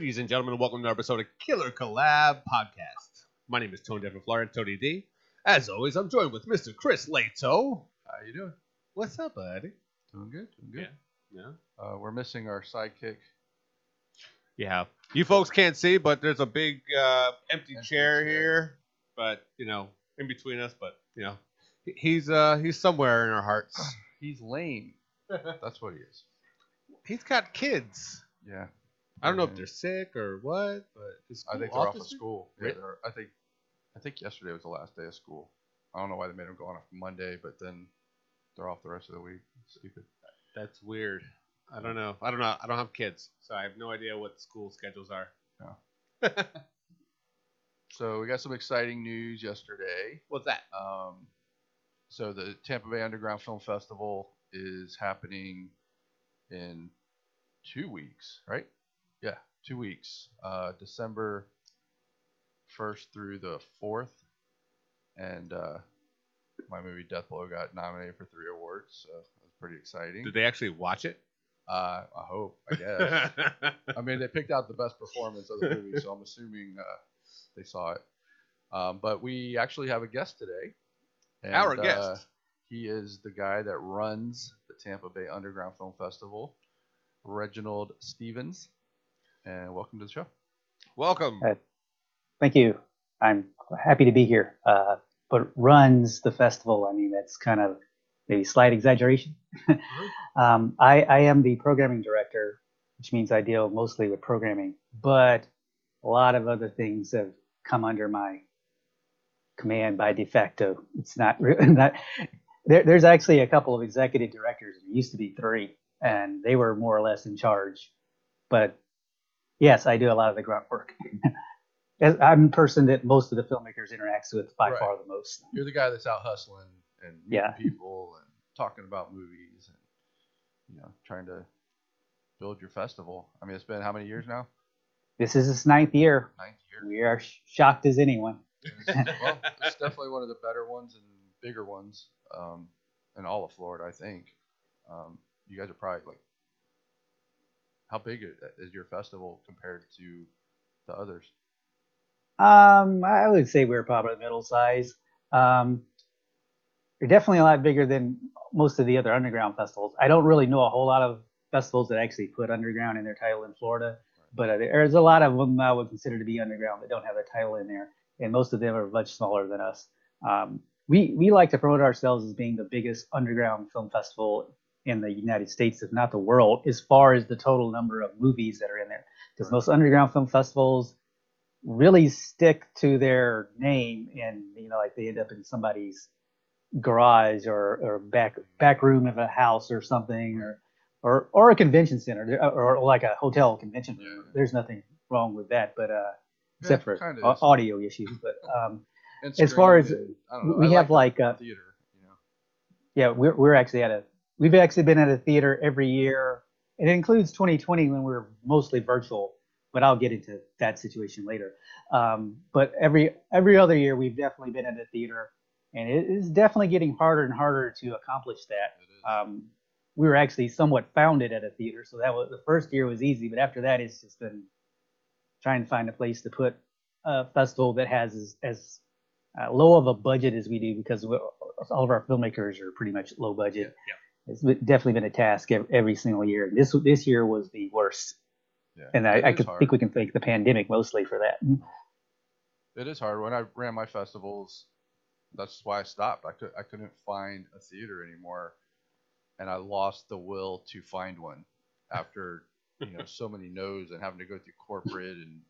Ladies and gentlemen, welcome to another episode of Killer Collab Podcast. My name is Tony Devin Florida, Tony D. As always, I'm joined with Mr. Chris Lato. How you doing? What's up, buddy? Doing good. Doing good. Yeah. Uh, we're missing our sidekick. Yeah. You folks can't see, but there's a big uh, empty, Empty chair, chair. here. But you know, in between us. But you know, he's uh he's somewhere in our hearts. He's lame. That's what he is. he's got kids. Yeah. I don't know if they're sick or what, but is I think they're off of this week? school. Yeah, Really? they're- I think. I think yesterday was the last day of school. I don't know why they made them go on a Monday, but then they're off the rest of the week. Stupid. That's weird. I don't know. I don't know. I don't have kids, so I have no idea what school schedules are. So we got some exciting news yesterday. What's that? Um, so the Tampa Bay Underground Film Festival is happening in two weeks, right? Two weeks. Uh, December first through the fourth, and uh, my movie Death Blow got nominated for three awards, so that was pretty exciting. Did they actually watch it? Uh, I hope, I guess. I mean, they picked out the best performance of the movie, so I'm assuming uh, they saw it. Um, but we actually have a guest today. and, Our uh, guest. he is the guy that runs the Tampa Bay Underground Film Festival, Reginald Stephens. And welcome to the show. Welcome. Uh, Thank you. I'm happy to be here. Uh, but runs the festival. I mean, that's kind of a slight exaggeration. um, I, I am the programming director, which means I deal mostly with programming, but a lot of other things have come under my command by de facto. It's not, re- not there, there's actually a couple of executive directors. There used to be three, and they were more or less in charge. But yes, I do a lot of the grunt work. As- I'm the person that most of the filmmakers interacts with by Right. far the most. You're the guy that's out hustling and meeting Yeah. people and talking about movies and you know trying to build your festival. I mean, it's been how many years now? This is its ninth year. Ninth year. We are sh- shocked as anyone. well, it's definitely one of the better ones and bigger ones um, in all of Florida, I think. Um, you guys are probably like, how big is your festival compared to the others? Um, I would say we're probably middle size. Um, we're definitely a lot bigger than most of the other underground festivals. I don't really know a whole lot of festivals that actually put underground in their title in Florida, but uh, there's a lot of them I would consider to be underground that don't have a title in there, and most of them are much smaller than us. Um, we we like to promote ourselves as being the biggest underground film festival in the United States, if not the world, as far as the total number of movies that are in there. Because most underground film festivals really stick to their name and you know like they end up in somebody's garage or, or back back room of a house or something or or, or a convention center There- or, like a hotel convention. Yeah. there's nothing wrong with that but uh except for kinda is. audio issues but um As far as- I don't know, we I have, like, the uh, theater, you know. yeah we're, we're actually at a we've actually been at a theater every year. It includes 2020 when we we're mostly virtual but i'll get into that situation later. Um, but every every other year we've definitely been at a theater and it is definitely getting harder and harder to accomplish that. Um, we were actually somewhat founded at a theater so that was the first year was easy but after that it's just been trying to find a place to put a festival that has as, as uh, low of a budget as we do because we, all of our filmmakers are pretty much low budget. Yeah, It's definitely been a task every, every single year. This this year was the worst, yeah. and I, I could think we can thank the pandemic mostly for that. It is hard. When I ran my festivals, that's why I stopped. I could I couldn't find a theater anymore, and I lost the will to find one after you know so many no's and having to go through corporate and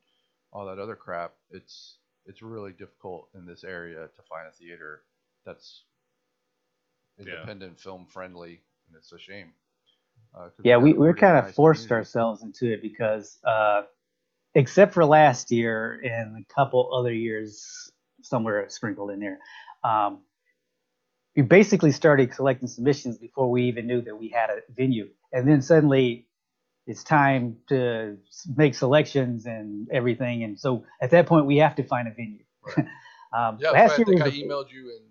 all that other crap. It's it's really difficult in this area to find a theater that's Yeah. independent film friendly, and it's a shame. Uh, Yeah, we we're kind of nice forced ourselves into it because, uh, except for last year and a couple other years somewhere sprinkled in there, um, we basically started collecting submissions before we even knew that we had a venue, and then suddenly it's time to make selections and everything, and so at that point we have to find a venue. Right. um, Yeah, last I year think I emailed you in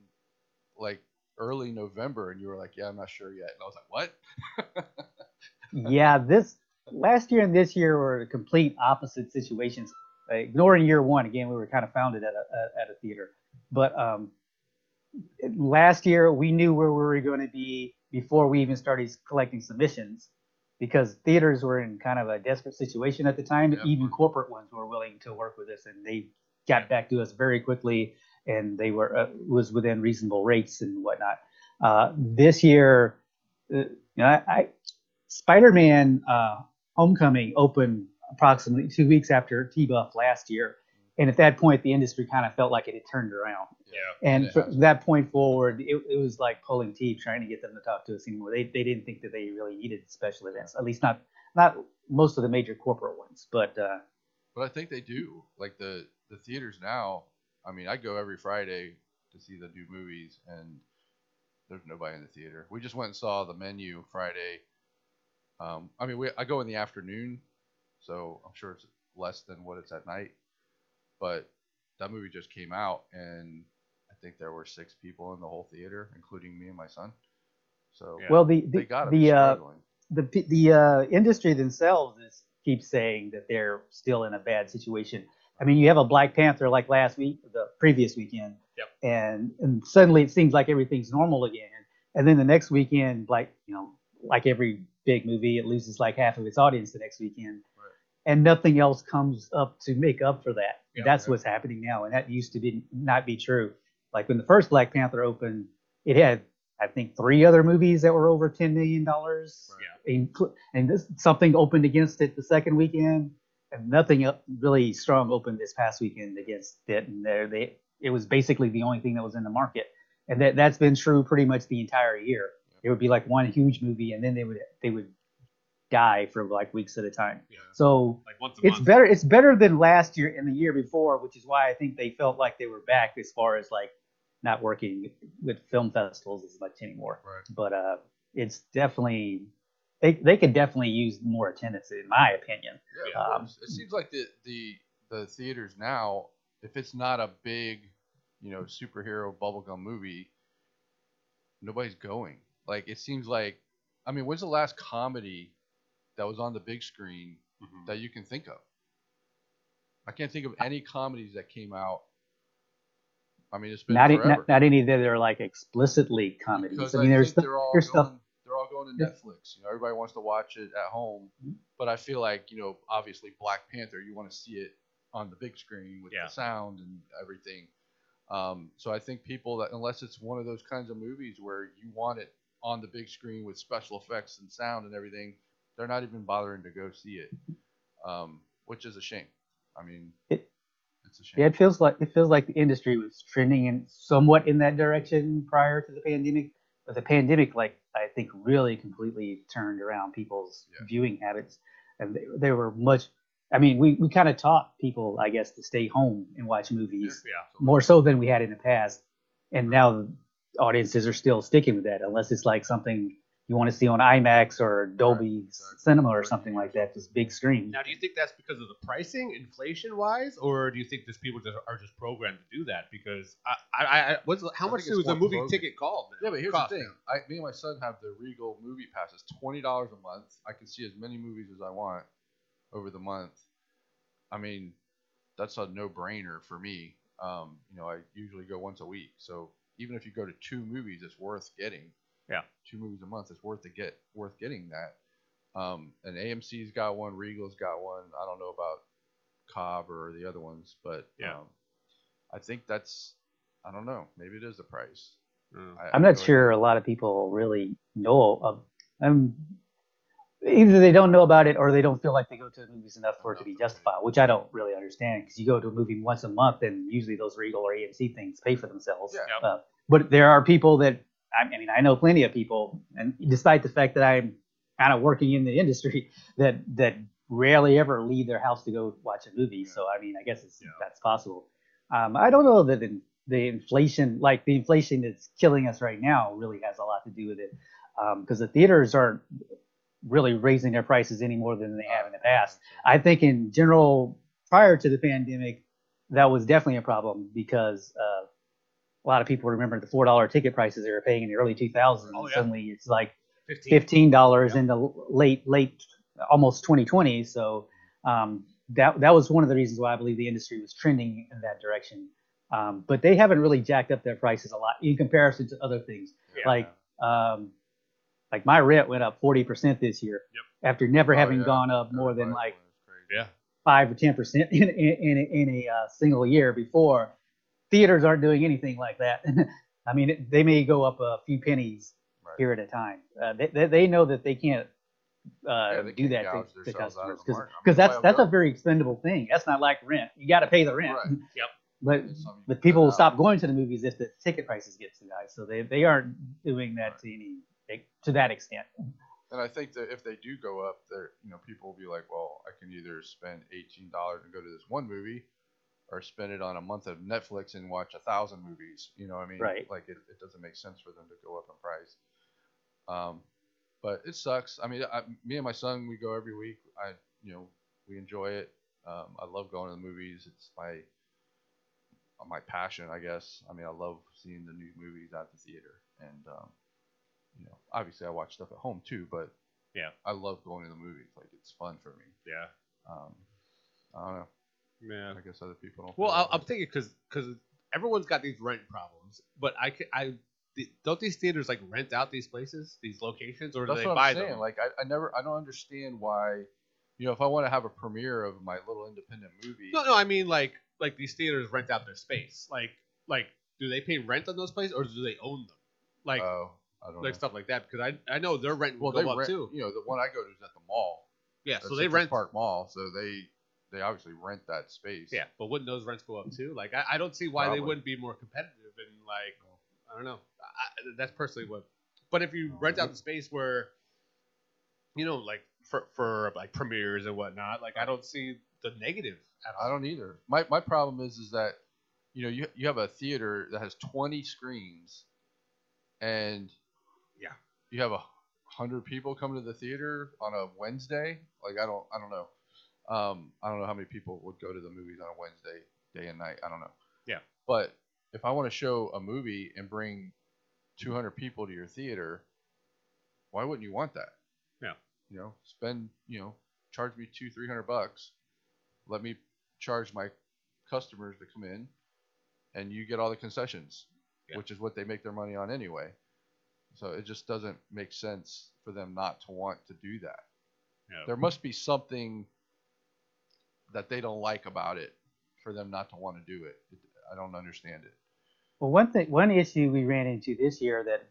like early November, and you were like, "Yeah, I'm not sure yet." And I was like, "What?" yeah this last year and this year were complete opposite situations. Uh, ignoring year one, again, we were kind of founded at a, at a theater. But um, last year, we knew where we were going to be before we even started collecting submissions because theaters were in kind of a desperate situation at the time. Yeah. Even corporate ones were willing to work with us, and they got back to us very quickly, and they were uh, was within reasonable rates and whatnot. Uh, this year, uh, you know, I, I Spider-Man uh, Homecoming opened approximately two weeks after T-Buff last year, and at that point, the industry kind of felt like it had turned around. Yeah. And it from that point forward, it, it was like pulling teeth trying to get them to talk to us anymore. They, they didn't think that they really needed special events, at least not not most of the major corporate ones. But uh, But I think they do. Like the the theaters now. I mean, I go every Friday to see the new movies, and there's nobody in the theater. We just went and saw the menu Friday. Um, I mean, we I go in the afternoon, so I'm sure it's less than what it's at night. But that movie just came out, and I think there were six people in the whole theater, including me and my son. So Yeah. well, the they the gotta be the uh, the the uh, industry themselves is keeps saying that they're still in a bad situation. I mean, you have a Black Panther like last week, the previous weekend, Yep. and and suddenly it seems like everything's normal again. And then the next weekend, like you know, like every big movie, it loses like half of its audience the next weekend, Right. and nothing else comes up to make up for that. Yeah, That's right. what's happening now, and that used to be not be true. Like when the first Black Panther opened, it had I think three other movies that were over ten million dollars inclu- and this something opened against it the second weekend, and nothing really strong opened this past weekend against it. And there they it was basically the only thing that was in the market, and that that's been true pretty much the entire year. It would be like one huge movie, and then they would they would die for like weeks at a time. Yeah. So Like once a it's month. better it's better than last year and the year before, which is why I think they felt like they were back as far as like not working with film festivals as much anymore Right. but uh, it's definitely they they could definitely use more attendance in my opinion. Yeah, Yeah. Um. It seems like the the the theaters now, if it's not a big, you know, superhero bubblegum movie, nobody's going. Like it seems like, I mean, when's the last comedy that was on the big screen Mhm. that you can think of? I can't think of any comedies that came out. I mean, it's been Not, not not any that are like explicitly comedies. Because I mean, there's think stuff, all there's going, stuff. They're all going to Yeah. Netflix. You know, everybody wants to watch it at home. Mhm. But I feel like, you know, obviously Black Panther, you want to see it on the big screen with Yeah. the sound and everything. Um, so I think people that unless it's one of those kinds of movies where you want it on the big screen with special effects and sound and everything, they're not even bothering to go see it, um, which is a shame. I mean, It- it's a shame. Yeah, it feels like it feels like the industry was trending in somewhat in that direction prior to the pandemic, but the pandemic, like I think, really completely turned around people's Yeah. viewing habits, and they, they were much. I mean, we, we kind of taught people, I guess, to stay home and watch movies Yeah. more so than we had in the past, and now audiences are still sticking with that, unless it's like something you want to see on IMAX or Dolby exactly. Cinema or something like that, this big screen. Now, do you think that's because of the pricing, inflation wise, or do you think just people just are just programmed to do that? Because I, I, I what's how I much think was a movie programmed. ticket called? Yeah, but here's Cost the thing. I, me and my son have the Regal movie passes, twenty dollars a month. I can see as many movies as I want over the month. I mean, that's a no-brainer for me. Um, you know, I usually go once a week, so even if you go to two movies, it's worth getting. Yeah. two movies a month. It's worth to get worth getting that. Um, and AMC's got one, Regal's got one. I don't know about Cobb or the other ones, but Yeah. um, I think that's I don't know. Maybe it is the price. Mm. I, I I'm not no sure a lot of people really know of. Um, either they don't know about it or they don't feel like they go to the movies enough for it to be justified, which I don't really understand because you go to a movie once a month and usually those Regal or AMC things pay for themselves. Yeah. Yep. Uh, but there are people that I mean I know plenty of people, and despite the fact that I'm kind of working in the industry, that that rarely ever leave their house to go watch a movie. So I mean I guess it's, Yeah. that's possible. Um, I don't know that the, the inflation, like the inflation that's killing us right now, really has a lot to do with it, because the theaters aren't really raising their prices any more than they have in the past. I think in general, prior to the pandemic, that was definitely a problem because uh, lot of people remember the four dollar ticket prices they were paying in the early 2000s. Oh, yeah. Suddenly, it's like Fifteen. dollars Yeah. in the late late almost 2020. So um, that that was one of the reasons why I believe the industry was trending in that direction. Um, but they haven't really jacked up their prices a lot in comparison to other things. Yeah. Like um, like my rent went up 40% this year Yep. after never Oh, having yeah. gone up more than like. Yeah. five or 10% in, in, in, a, in a uh, single year before. Theaters aren't doing anything like that. I mean, it, they may go up a few pennies Right. here at a time. Uh, they, they, they know that they can't uh, Yeah, they do can't that gouge to, to themselves out of customers the market. I mean, because that's that's a very expendable thing. That's not like rent. You got to pay the rent. Right. Yep. But It's something you but people will stop going to the movies if the ticket prices get too high. So they, they aren't doing that to any to that extent. And I think that if they do go up, there, you know, people will be like, well, I can either spend eighteen dollars and go to this one movie, or spend it on a month of Netflix and watch a thousand movies. You know, what I mean, Right. Like it, it doesn't make sense for them to go up in price. Um, but it sucks. I mean, I, me and my son, we go every week. I, you know, we enjoy it. Um, I love going to the movies. It's my my passion, I guess. I mean, I love seeing the new movies at the theater, and um, you know, obviously I watch stuff at home too, but Yeah. I love going to the movies. Like it's fun for me. Yeah. Um, I don't know. Yeah. I guess other people don't. Well, I, I'm thinking because because everyone's got these rent problems, but I can, I don't these theaters like rent out these places, these locations, or do That's they what buy I'm saying. them? Like I, I never, I don't understand why. You know, if I want to have a premiere of my little independent movie, No, no, I mean like like these theaters rent out their space. Like like do they pay rent on those places or do they own them? Like oh, I don't like know. stuff like that because I I know their rent will Well, they go up rent. too. You know, the one I go to is at the mall. Yeah, so they rent. Park Mall, so they they obviously rent that space. Yeah, but wouldn't those rents go up too? Like I, I don't see why they wouldn't be more competitive and like I don't know. I, that's personally what. But if you rent out the space where, you know, like for for like premieres and whatnot, like I don't see the negative at all. I don't either. My my problem is is that you know you you have a theater that has 20 screens, and Yeah. you have a hundred people come to the theater on a Wednesday. Like I don't I don't know. Um, I don't know how many people would go to the movies on a Wednesday, day and night. I don't know. Yeah. But if I want to show a movie and bring 200 people to your theater, why wouldn't you want that? Yeah. You know, spend you know, charge me two three hundred bucks. Let me charge my customers to come in, and you get all the concessions, Yeah. which is what they make their money on anyway. So it just doesn't make sense for them not to want to do that. Yeah. There must be something that they don't like about it for them not to want to do it. It- I don't understand it. Well, one thing, one issue we ran into this year that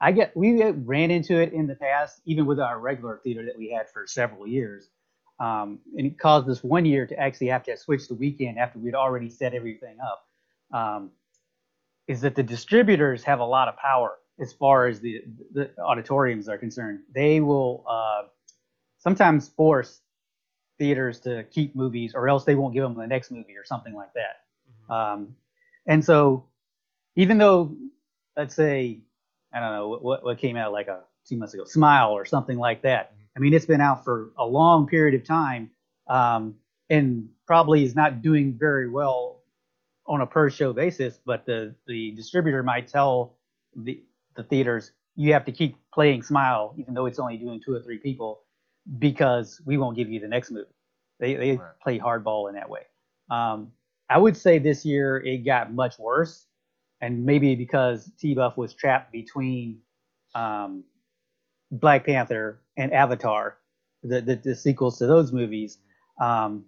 I get, we ran into it in the past, even with our regular theater that we had for several years. Um, and it caused us one year to actually have to switch the weekend after we'd already set everything up. Um, is that the distributors have a lot of power as far as the, the auditoriums are concerned. They will uh, sometimes force theaters to keep movies, or else they won't give them the next movie or something like that. Um, and so, even though, let's say, I don't know what what came out like a two months ago, Smile or something like that. I mean, it's been out for a long period of time, um, and probably is not doing very well on a per show basis. But the the distributor might tell the the theaters you have to keep playing Smile, even though it's only doing two or three people, because we won't give you the next movie. They they Right. play hardball in that way. Um, I would say this year it got much worse, and maybe because T Buff was trapped between um, Black Panther and Avatar, the, the, the sequels to those movies. Um,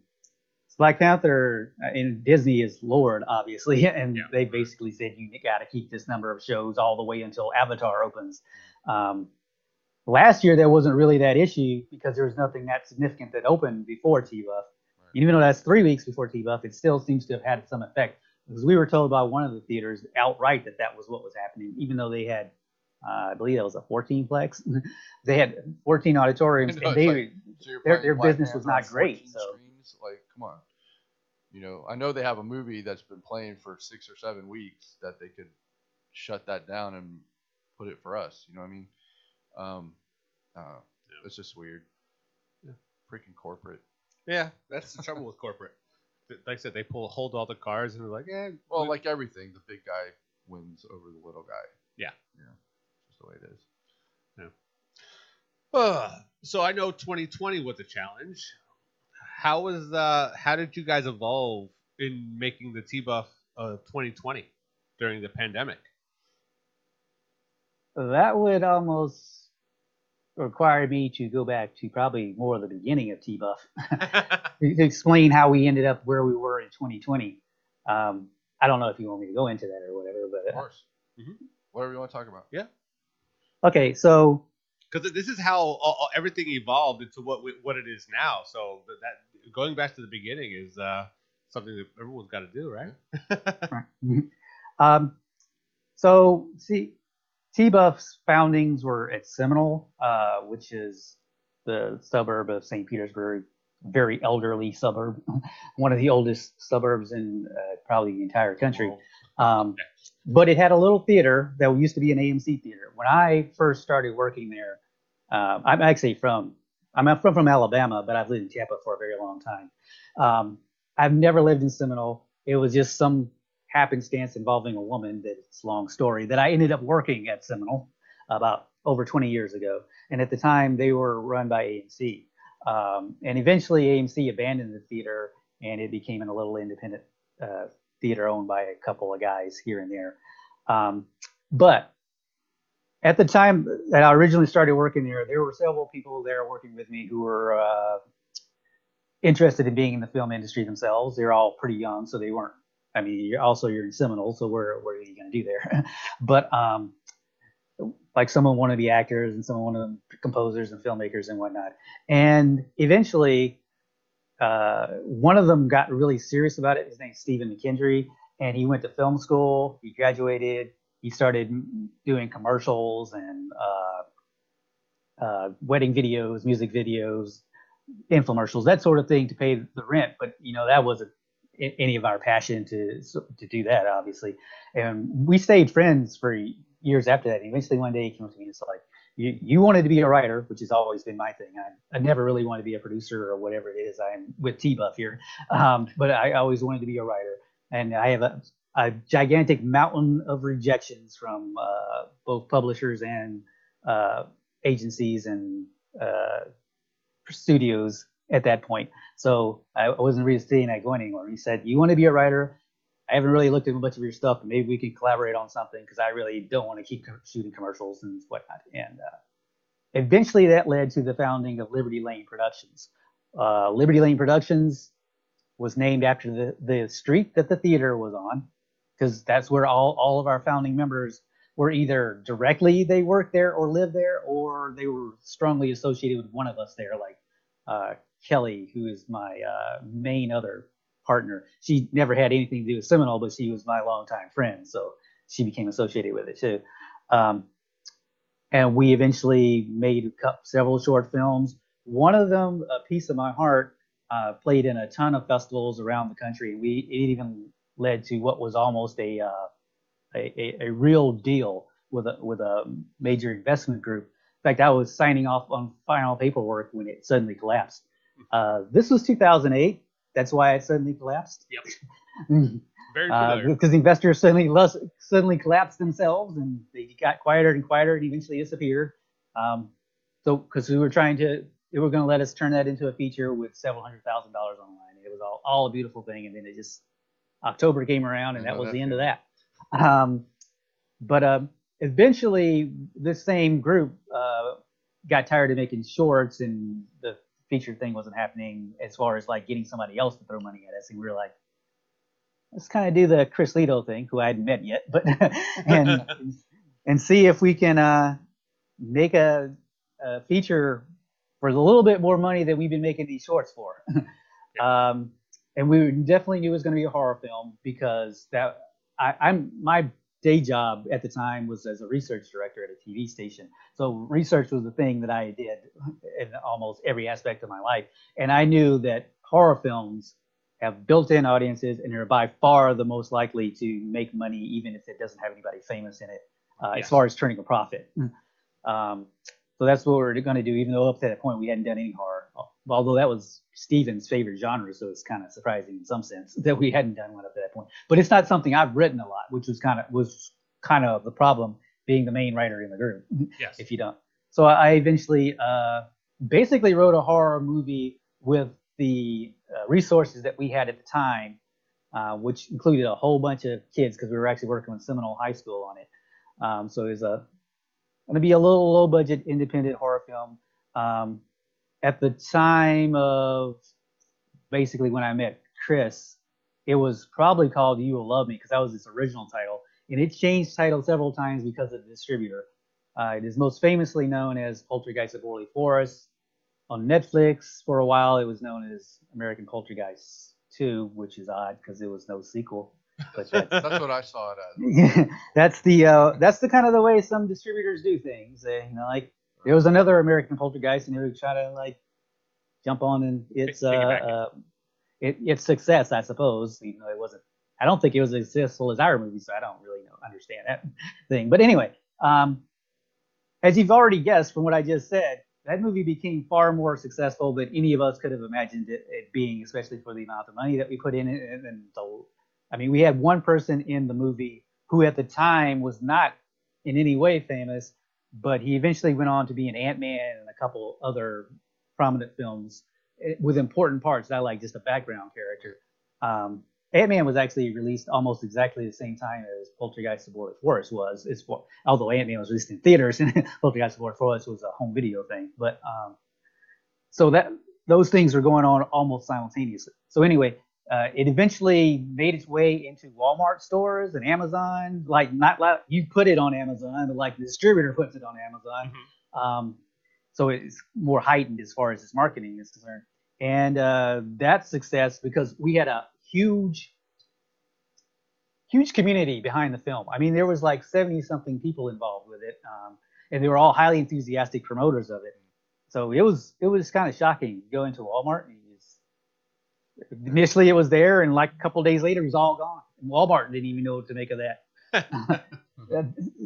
Black Panther uh, in Disney is Lord, obviously, and Yeah. they basically said you got to keep this number of shows all the way until Avatar opens. Um, last year there wasn't really that issue because there was nothing that significant that opened before T Buff. Right. Even though that's three weeks before T Buff, it still seems to have had some effect because we were told by one of the theaters outright that that was what was happening, even though they had, uh, I believe that was a 14 plex. they had 14 auditoriums, and they like- So Their- their business was not great, so-? Like, come on. You know, I know they have a movie that's been playing for six or seven weeks that they could shut that down and put it for us. You know what I mean? Um, uh, it's just weird. Yeah. Freaking corporate. Yeah, that's the trouble with corporate. Like I said, they pull hold all the cards and they're like, eh. Well, we- like everything, the big guy wins over the little guy. Yeah. Yeah. Just the way it is. Uh, so I know 2020 was a challenge. How was uh how did you guys evolve in making the T buff of 2020 during the pandemic? That would almost require me to go back to probably more of the beginning of T Buff to explain how we ended up where we were in 2020. Um, I don't know if you want me to go into that or whatever, Of but uh, course. Mhm. Whatever you want to talk about. Yeah. Okay. So because this is how all, all- everything evolved into what we, what it is now. So that, that going back to the beginning is uh, something that everyone's got to do, right? Mhm. Um, so, see, T-Buff's foundings were at Seminole, uh, which is the suburb of St. Petersburg, very elderly suburb, one of the oldest suburbs in uh, probably the entire country. Um, but it had a little theater that used to be an AMC theater. When I first started working there, um, I'm actually from I'm from from Alabama, but I've lived in Tampa for a very long time. Um, I've never lived in Seminole. It was just some happenstance involving a woman. That's a long story. That I ended up working at Seminole about over 20 years ago, and at the time they were run by AMC. Um, and eventually AMC abandoned the theater, and it became a little independent uh, theater owned by a couple of guys here and there. Um, but at the time that I originally started working there, there were several people there working with me who were uh, interested in being in the film industry themselves. They're all pretty young, so they weren't. I mean, you're also you're in Seminole, so where what are you going to do there? but um, like someone wanted to be actors and someone wanted to be composers and filmmakers and whatnot. And eventually, uh, one of them got really serious about it. His name's Stephen McKendry, and he went to film school. He graduated. He started doing commercials and uh, uh, wedding videos, music videos, infomercials, that sort of thing to pay the rent. But you know that wasn't any of our passion to to do that, obviously. And we stayed friends for years after that. And Eventually, one day he came up to me and said, like, you, you wanted to be a writer, which has always been my thing. I, I never really wanted to be a producer or whatever it is. I'm with T Buff here, um, but I always wanted to be a writer. And I have a, a gigantic mountain of rejections from uh, both publishers and uh, agencies and uh, studios at that point. So I wasn't really seeing that going anymore. He said, "You want to be a writer? I haven't really looked at a bunch of your stuff, but maybe we can collaborate on something because I really don't want to keep shooting commercials and whatnot." And uh, eventually, that led to the founding of Liberty Lane Productions. Uh, Liberty Lane Productions was named after the, the street that the theater was on, because that's where all, all of our founding members were either directly they worked there or lived there, or they were strongly associated with one of us there, like uh, Kelly, who is my uh, main other partner. She never had anything to do with Seminole, but she was my longtime friend, so she became associated with it too. Um, and we eventually made several short films. One of them, A Piece of My Heart, uh, played in a ton of festivals around the country. We it even led to what was almost a uh, a, a, a real deal with a with a major investment group. In fact, I was signing off on final paperwork when it suddenly collapsed. Uh, this was 2008. That's why it suddenly collapsed. Yep. Very familiar. because investors suddenly lus- suddenly collapsed themselves and they got quieter and quieter and eventually disappeared. Um, so because we were trying to, they were going to let us turn that into a feature with several hundred thousand dollars online. It was all, all a beautiful thing, and then it just October came around and that was that the end of that. Um, but um, eventually, this same group uh, got tired of making shorts, and the feature thing wasn't happening as far as like getting somebody else to throw money at us, and we were like let's kind of do the Chris Lito thing, who I hadn't met yet, but and and see if we can uh, make a, a feature for a little bit more money than we've been making these shorts for. um, and we definitely knew it was going to be a horror film because that I, I'm my day job at the time was as a research director at a TV station. So research was the thing that I did in almost every aspect of my life, and I knew that horror films have built-in audiences and are by far the most likely to make money even if it doesn't have anybody famous in it uh, Yes. as far as turning a profit um, so that's what we're going to do even though up to that point we hadn't done any horror although that was steven's favorite genre so it's kind of surprising in some sense that we hadn't done one up to that point but it's not something i've written a lot which was kind of was kind of the problem being the main writer in the group yes. if you don't. so I eventually uh, basically wrote a horror movie with the uh, resources that we had at the time, uh, which included a whole bunch of kids because we were actually working with Seminole High School on it. Um, so it was a going to be a little low budget independent horror film. Um, at the time of basically when I met Chris, it was probably called You Will Love Me because that was its original title, and it changed title several times because of the distributor. Uh, it is most famously known as Poltergeist of Borley Forest. On Netflix, for a while, it was known as American Poltergeist 2, which is odd because there was no sequel. But that's, That's what I saw it as. that's the uh, that's the kind of the way some distributors do things. They, you know, like there was another American Poltergeist, and they would trying to like jump on and its uh, uh it, its success, I suppose. Even though it wasn't, I don't think it was as successful as our movie, so I don't really know, understand that thing. But anyway, um, as you've already guessed from what I just said, that movie became far more successful than any of us could have imagined it, it being, especially for the amount of money that we put in it. And, and the, I mean, we had one person in the movie who at the time was not in any way famous, but he eventually went on to be in Ant Man and a couple other prominent films eh, with important parts, not like just a background character. Um, Ant Man was actually released almost exactly the same time as Poltergeist of Borley Forest was. It's, although Ant Man was released in theaters and Poltergeist of Borley Forest was a home video thing. But um, so that those things were going on almost simultaneously. So anyway, uh, it eventually made its way into Walmart stores and Amazon. Like not like you put it on Amazon, but like the distributor puts it on Amazon. Um, so it's more heightened as far as its marketing is concerned. And uh, that success because we had a huge, huge community behind the film. I mean, there was like 70 something people involved with it, um, and they were all highly enthusiastic promoters of it. So it was it was kind of shocking. You go into Walmart and initially it was there, and like a couple days later, it was all gone. And Walmart didn't even know what to make of that.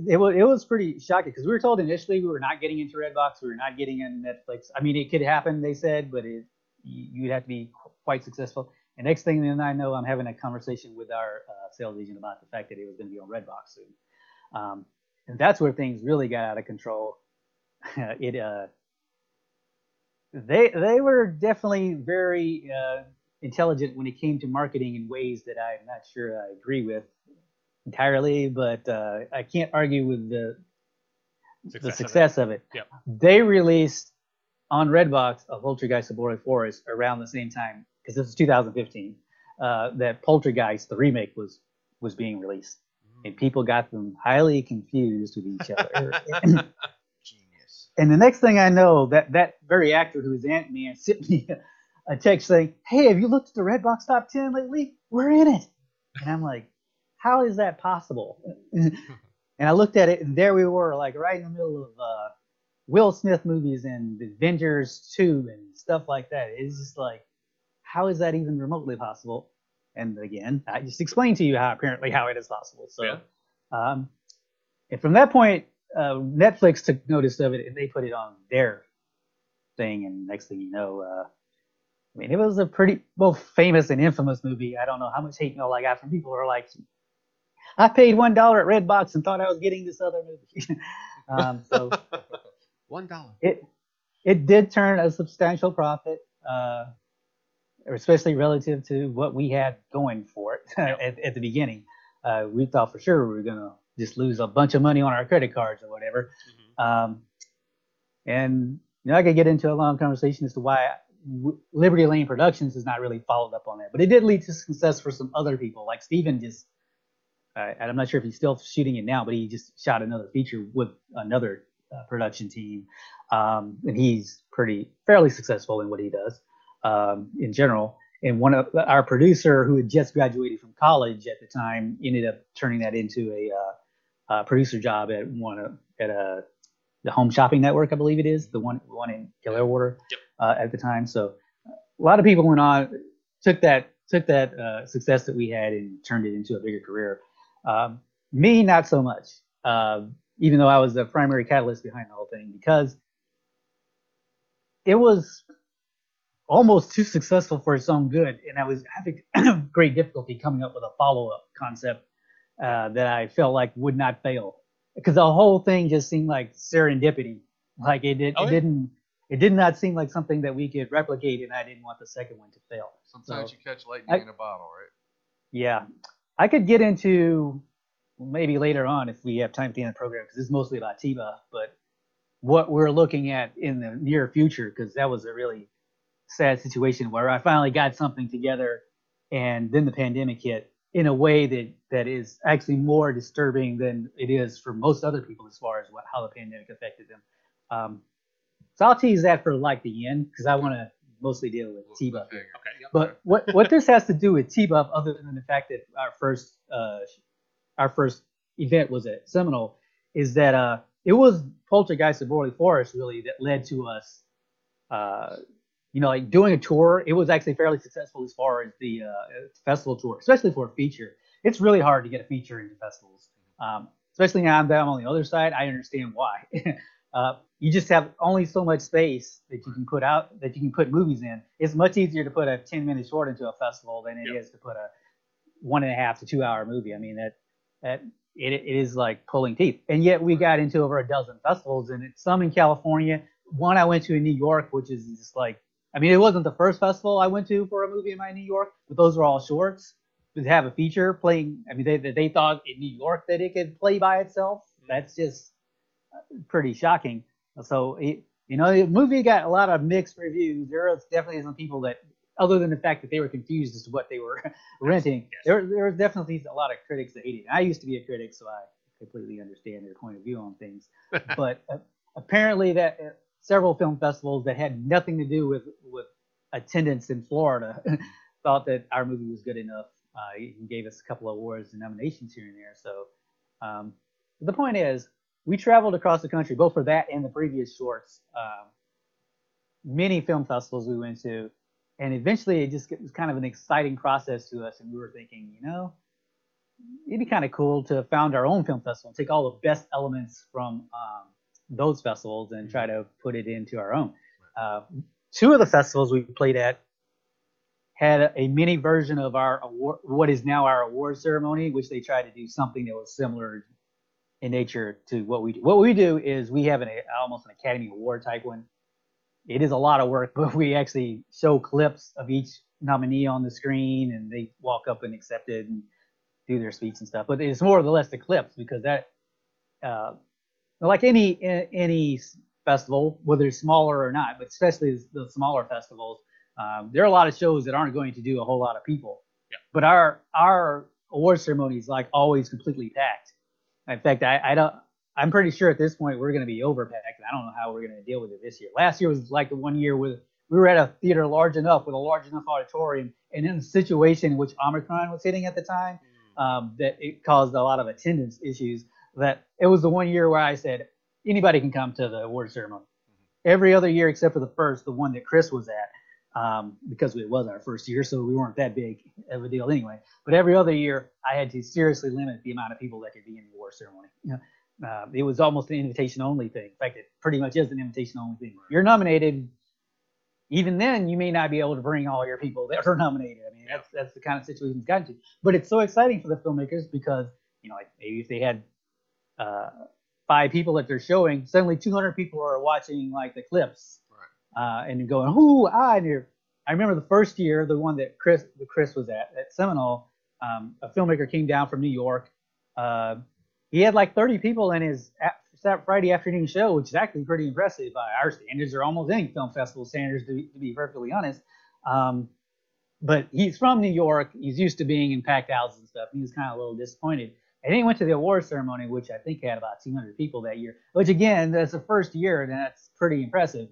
it was it was pretty shocking because we were told initially we were not getting into Redbox, we were not getting in Netflix. I mean, it could happen, they said, but it you- you'd have to be quite successful. And next thing then I know, I'm having a conversation with our uh, sales agent about the fact that it was going to be on Redbox soon. Um, and that's where things really got out of control. it uh, they they were definitely very uh, intelligent when it came to marketing in ways that I'm not sure I agree with entirely, but uh, I can't argue with the the Success of it. success of it. Yep. They released on Redbox a Poltergeist of Borley Forest around the same time because this is 2015 uh, that Poltergeist the remake was was being released, and people got them highly confused with each other. Genius. And the next thing I know, that that very actor who is Ant Man sent me a, text saying, "Hey, have you looked at the Redbox top ten lately? We're in it." And I'm like, "How is that possible?" and I looked at it, and there we were, like right in the middle of uh, Will Smith movies and the Avengers 2 and stuff like that. It's just like, how is that even remotely possible? And again, I just explained to you how apparently how it is possible. So, Yeah. um, and from that point, uh, Netflix took notice of it and they put it on their thing. And next thing you know, uh, I mean, it was a pretty both famous and infamous movie. I don't know how much hate mail I got from people who are like, I paid one dollar at Redbox and thought I was getting this other movie. um, so One dollar. it it did turn a substantial profit, uh, especially relative to what we had going for it at, at the beginning. Uh, we thought for sure we were gonna just lose a bunch of money on our credit cards or whatever. Um, and you know, I could get into a long conversation as to why Liberty Lane Productions has not really followed up on that, but it did lead to success for some other people. Like Steven just, uh, I'm not sure if he's still shooting it now, but he just shot another feature with another uh, production team, um, and he's pretty fairly successful in what he does um, in general. And one of our producer, who had just graduated from college at the time, ended up turning that into a uh, uh, producer job at one of, at a the Home Shopping Network, I believe it is the one one in Clearwater Yep. Uh, at the time. So a lot of people went on took that took that uh, success that we had and turned it into a bigger career. Um, me, not so much. Uh, even though I was the primary catalyst behind the whole thing, because it was almost too successful for its own good, and I was having great difficulty coming up with a follow-up concept uh, that I felt like would not fail, because the whole thing just seemed like serendipity Like it did, Oh, it yeah. didn't, it did not seem like something that we could replicate, and I didn't want the second one to fail. Sometimes So, you catch lightning I- in a bottle, right? Yeah, I could get into maybe later on if we have time at the end of the program because this is mostly about T-Buff, but what we're looking at in the near future because that was a really sad situation where I finally got something together and then the pandemic hit in a way that that is actually more disturbing than it is for most other people as far as what how the pandemic affected them. Um, so I'll tease that for like the end because I want to mostly deal with T-Buff. Okay. Yep. But what what this has to do with T-Buff, other than the fact that our first uh, our first event was at Seminole, is that uh, it was Poltergeist of Borley Forest really that led to us, uh, you know, like doing a tour. It was actually fairly successful as far as the uh, festival tour, especially for a feature. It's really hard to get a feature into festivals, um, especially now that I'm on the other side. I understand why. uh, you just have only so much space that you can put out that you can put movies in. It's much easier to put a 10 minute short into a festival than it is Yeah. to put a one and a half to two hour movie. I mean that that it, it is like pulling teeth. And yet we got into over a dozen festivals and some in California. One I went to in New York, which is just like I mean it wasn't the first festival I went to for a movie in my New York, but those were all shorts. To have a feature playing, I mean they they thought in New York that it could play by itself. That's just pretty shocking. So it, you know, the movie got a lot of mixed reviews. There was definitely some people that, other than the fact that they were confused as to what they were renting, yes. there there was definitely a lot of critics that hated it. I used to be a critic, so I completely understand their point of view on things. but uh, apparently, that uh, several film festivals that had nothing to do with with attendance in Florida thought that our movie was good enough. Uh, gave us a couple of awards and nominations here and there. So um, the point is, we traveled across the country both for that and the previous shorts. Um, many film festivals we went to, and eventually it just was kind of an exciting process to us. And we were thinking, you know, it'd be kind of cool to found our own film festival and take all the best elements from um, those festivals and try to put it into our own. Uh, two of the festivals we played at had a, a mini version of our award, what is now our award ceremony, which they tried to do something that was similar in nature to what we do. What we do is we have an almost an Academy Award type one. It is a lot of work, but we actually show clips of each nominee on the screen, and they walk up and accept it and do their speech and stuff. But it's more or less the clips because that, uh, like any any festival, whether it's smaller or not, but especially the smaller festivals, um, there are a lot of shows that aren't going to do a whole lot of people. Yeah. But our our award ceremony is like always completely packed. In fact, I, I don't. I'm pretty sure at this point we're going to be overpacked. I don't know how we're going to deal with it this year. Last year was like the one year with we were at a theater large enough with a large enough auditorium, and in a situation in which Omicron was hitting at the time, um, that it caused a lot of attendance issues. That it was the one year where I said anybody can come to the award ceremony. Every other year except for the first, the one that Chris was at, um, because it was our first year, so we weren't that big of a deal anyway. But every other year, I had to seriously limit the amount of people that could be in the award ceremony. You know, uh, it was almost an invitation only thing. In fact, it pretty much is an invitation only thing. You're nominated. Even then, you may not be able to bring all your people that are nominated. I mean, that's that's the kind of situation it's gotten to. But it's so exciting for the filmmakers because you know, like maybe if they had uh, five people that they're showing, suddenly 200 people are watching like the clips uh, and going, "Ooh, ah!" And you're, I remember the first year, the one that Chris, the Chris was at at Seminole. Um, a filmmaker came down from New York. Uh, he had like 30 people in his a- Friday afternoon show, which is actually pretty impressive by our standards, or almost any film festival standards, to be, to be perfectly honest. Um, but he's from New York. He's used to being in packed houses and stuff. He was kind of a little disappointed. And then he went to the award ceremony, which I think had about 200 people that year. Which again, that's the first year, and that's pretty impressive.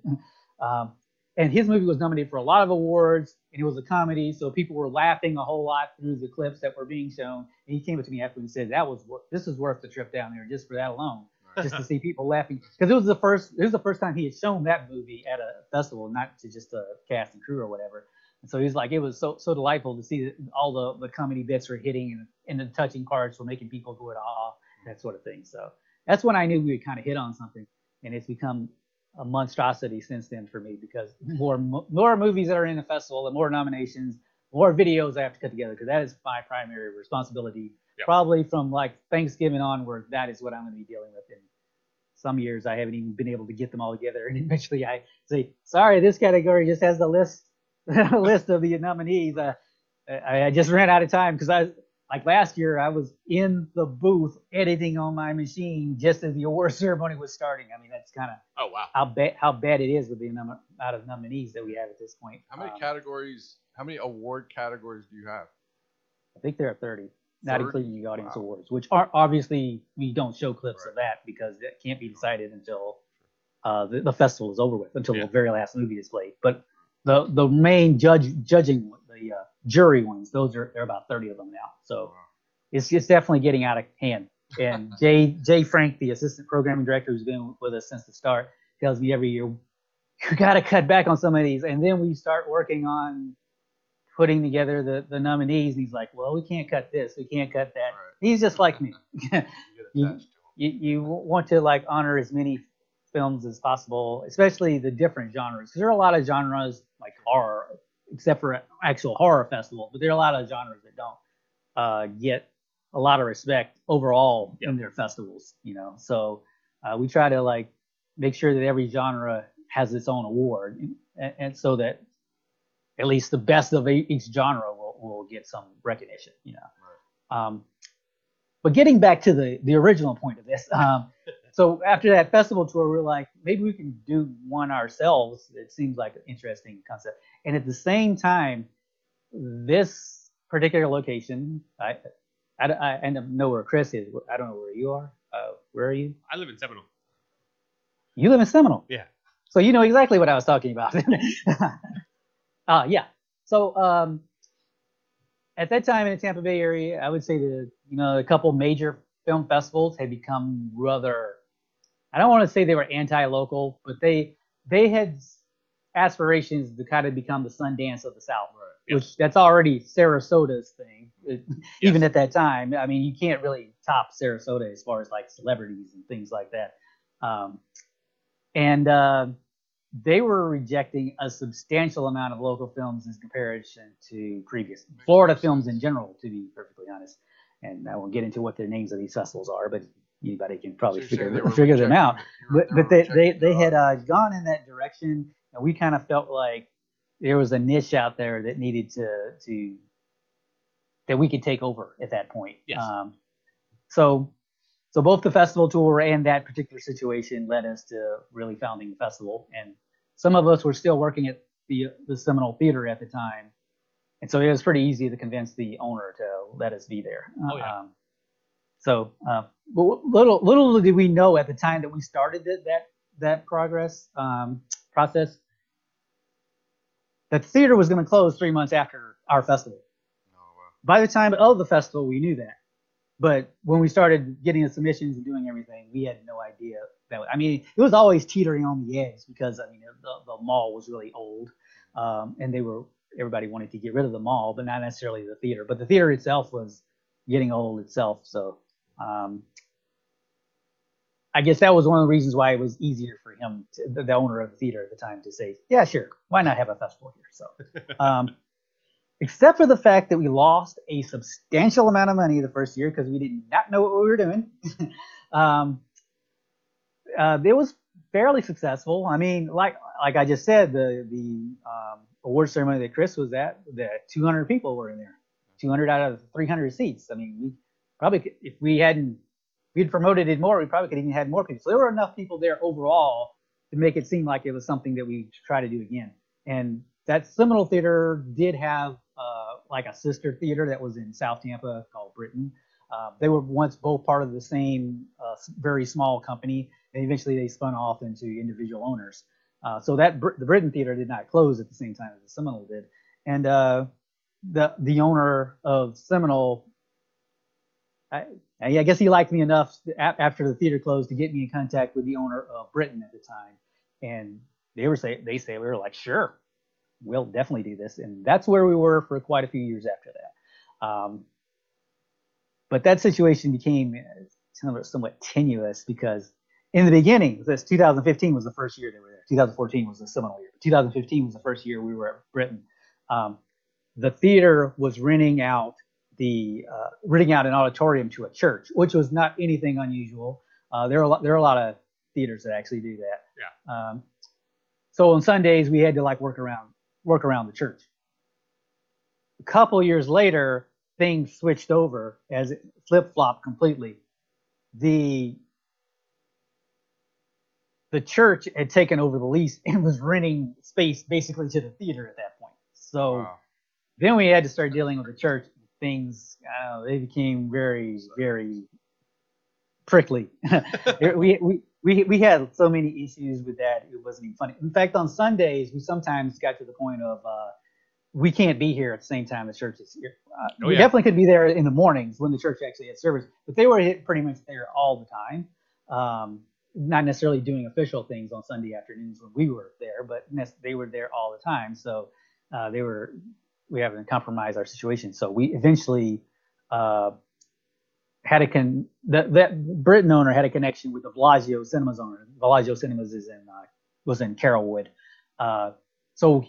Um, and his movie was nominated for a lot of awards, and it was a comedy, so people were laughing a whole lot through the clips that were being shown. And he came up to me after and said, "That was this is worth the trip down there just for that alone, just to see people laughing." Because it was the first it was the first time he had shown that movie at a festival, not to just a cast and crew or whatever. And so he's like, it was so so delightful to see all the the comedy bits were hitting and, and the touching parts were making people go at ah that sort of thing. So that's when I knew we had kind of hit on something, and it's become a monstrosity since then for me because more more movies that are in the festival, the more nominations, more videos I have to cut together because that is my primary responsibility. Yep. Probably from like Thanksgiving onward, that is what I'm going to be dealing with. And some years I haven't even been able to get them all together, and eventually I say, "Sorry, this category just has the list list of the nominees." Uh, I, I just ran out of time because I like last year I was in the booth editing on my machine just as the award ceremony was starting. I mean, that's kind of Oh wow. how bad how bad it is with the num- amount of nominees that we have at this point. How many Um, categories? How many award categories do you have? I think there are 30, not 30? including the audience Wow. awards, which are obviously we don't show clips of that because that can't be decided until uh, the, the festival is over with, until Yeah. the very last movie is played. But the the main judge judging the uh, jury ones, those are there are about 30 of them now. So Wow. it's it's definitely getting out of hand. And Jay Jay Frank, the assistant programming director who's been with us since the start, tells me every year you got to cut back on some of these, and then we start working on putting together the the nominees. And he's like, well, we can't cut this, we can't cut that. Right. He's just like me. You get You- attached to 'em. you you want to like honor as many films as possible, especially the different genres. Because there are a lot of genres like horror, except for actual horror festival, but there are a lot of genres that don't uh, get a lot of respect overall in their festivals. You know, so uh, we try to like make sure that every genre has its own award, and, and so that at least the best of each genre will, will get some recognition. You know. Um, but getting back to the the original point of this, um, so after that festival tour, we are like, maybe we can do one ourselves. It seems like an interesting concept. And at the same time, this particular location, I I, I, I know where Chris is. I don't know where you are. Uh, where are you? I live in Seminole. You live in Seminole. Yeah. So you know exactly what I was talking about. uh, yeah. So um, at that time in the Tampa Bay area, I would say that you know a couple major film festivals had become rather. I don't want to say they were anti-local, but they they had aspirations to kind of become the Sundance of the South, Yeah. which that's already Sarasota's thing. It- Even at that time, I mean, you can't really top Sarasota as far as like celebrities and things like that. Um, and uh, they were rejecting a substantial amount of local films in comparison to previous Florida films in general, to be perfectly honest. And I won't get into what the names of these festivals are, but anybody can probably So figure, figure them out. rejecting- you were- But, but they, they, they had uh, gone in that direction, and we kind of felt like there was a niche out there that needed to to that we could take over at that point. Yes. Um, so so both the festival tour and that particular situation led us to really founding the festival. And some of us were still working at the the Seminole Theater at the time, and so it was pretty easy to convince the owner to let us be there. Oh, yeah. Um, so uh, little little did we know at the time that we started that that, that progress um, process that the theater was going to close three months after our festival Oh, wow. by the time of the festival, we knew that. But when we started getting the submissions and doing everything, we had no idea that. I mean, it was always teetering on the edge because I mean, the, the mall was really old, um, and they were everybody wanted to get rid of the mall, but not necessarily the theater. But the theater itself was getting old itself, so. Um, I guess that was one of the reasons why it was easier for him, to, the, the owner of the theater at the time, to say, "Yeah, sure, why not have a festival here?" So, um, except for the fact that we lost a substantial amount of money the first year because we did not know what we were doing. um, uh, it was fairly successful. I mean, like like I just said, the the um, award ceremony that Chris was at, the 200 people were in there, 200 out of 300 seats. I mean, we probably if we hadn't we'd promoted it more, we probably could even had more people. So there were enough people there overall to make it seem like it was something that we try to do again. And that Seminole Theater did have uh, like a sister theater that was in South Tampa called Britton. Uh, they were once both part of the same uh, very small company, and eventually they spun off into individual owners. Uh, so that the Britton Theater did not close at the same time as the Seminole did, and uh, the the owner of Seminole, I, I guess he liked me enough after the theater closed to get me in contact with the owner of Britton at the time, and they were say they say we were like sure, we'll definitely do this, and that's where we were for quite a few years after that. Um, but that situation became somewhat, somewhat tenuous because in the beginning, this 2015 was the first year they were there. 2014 was the Seminole year. 2015 was the first year we were at Britton. Um, the theater was renting out the uh, renting out an auditorium to a church, which was not anything unusual. Uh, there are a lot, there are a lot of theaters that actually do that. Yeah. Um, so on Sundays we had to like work around work around the church. A couple years later, things switched over as it flip flopped completely. The the church had taken over the lease and was renting space basically to the theater at that point. So Wow. then we had to start dealing with the church. Things, know, they became very, very prickly. we, we, we, we had so many issues with that, it wasn't even funny. In fact, on Sundays, we sometimes got to the point of uh, we can't be here at the same time the church is here. Uh, Oh, we yeah. definitely could be there in the mornings when the church actually had service, but they were hit pretty much there all the time. Um, not necessarily doing official things on Sunday afternoons when we were there, but they were there all the time. So uh, they were we haven't compromised our situation. So we eventually uh, had a con that that Britton owner had a connection with the Bellagio Cinemas owner. Bellagio Cinemas is in uh, was in Carrollwood, uh, so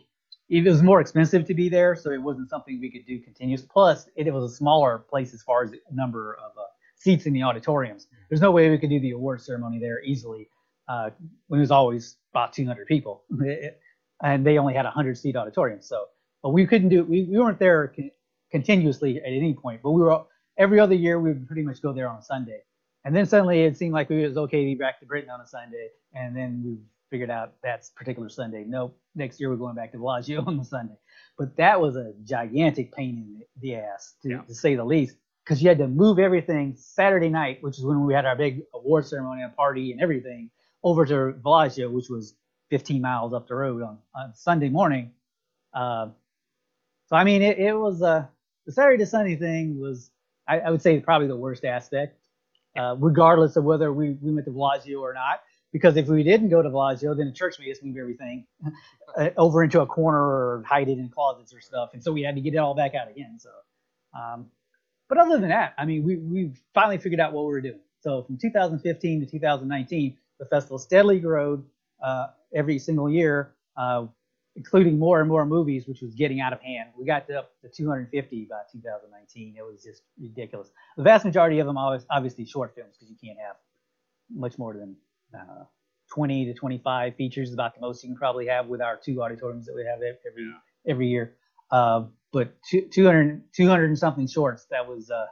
it was more expensive to be there. So it wasn't something we could do continuous. Plus, it, it was a smaller place as far as the number of uh, seats in the auditoriums. There's no way we could do the award ceremony there easily uh, when it was always about 200 people, and they only had a 100 seat auditorium. So, but we couldn't do we, we weren't there con- continuously at any point, but we were every other year we would pretty much go there on a Sunday. And then suddenly it seemed like it was okay to be back to Britton on a Sunday, and then we figured out that's particular Sunday. Nope, next year we're going back to Bellagio on the Sunday. But that was a gigantic pain in the ass, to, Yeah. to say the least, because you had to move everything Saturday night, which is when we had our big award ceremony and party and everything, over to Bellagio, which was 15 miles up the road on, on Sunday morning. Uh, so I mean, it, it was uh, the Saturday to Sunday thing was, I, I would say, probably the worst aspect, uh, regardless of whether we, we went to Bellagio or not. Because if we didn't go to Bellagio, then the church made us move everything uh, over into a corner or hide it in closets or stuff, and so we had to get it all back out again. So, um, but other than that, I mean, we we finally figured out what we were doing. So from 2015 to 2019, the festival steadily grew uh, every single year, uh, including more and more movies, which was getting out of hand. We got to up to 250 by 2019. It was just ridiculous. The vast majority of them are obviously short films because you can't have much more than uh, 20 to 25 features. is About the most you can probably have with our two auditoriums that we have every Yeah. every year. Uh, but two, 200 200 and something shorts. That was uh,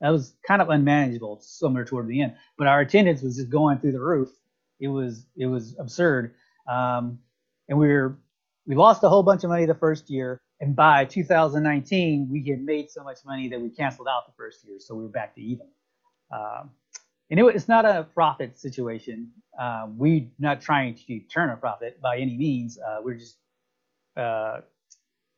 that was kind of unmanageable somewhere toward the end. But our attendance was just going through the roof. It was it was absurd. Um, and we were we lost a whole bunch of money the first year. And by 2019, we had made so much money that we canceled out the first year, so we were back to even. Um, and it, it's not a profit situation. Uh, we're not trying to turn a profit by any means. Uh, we're just, uh,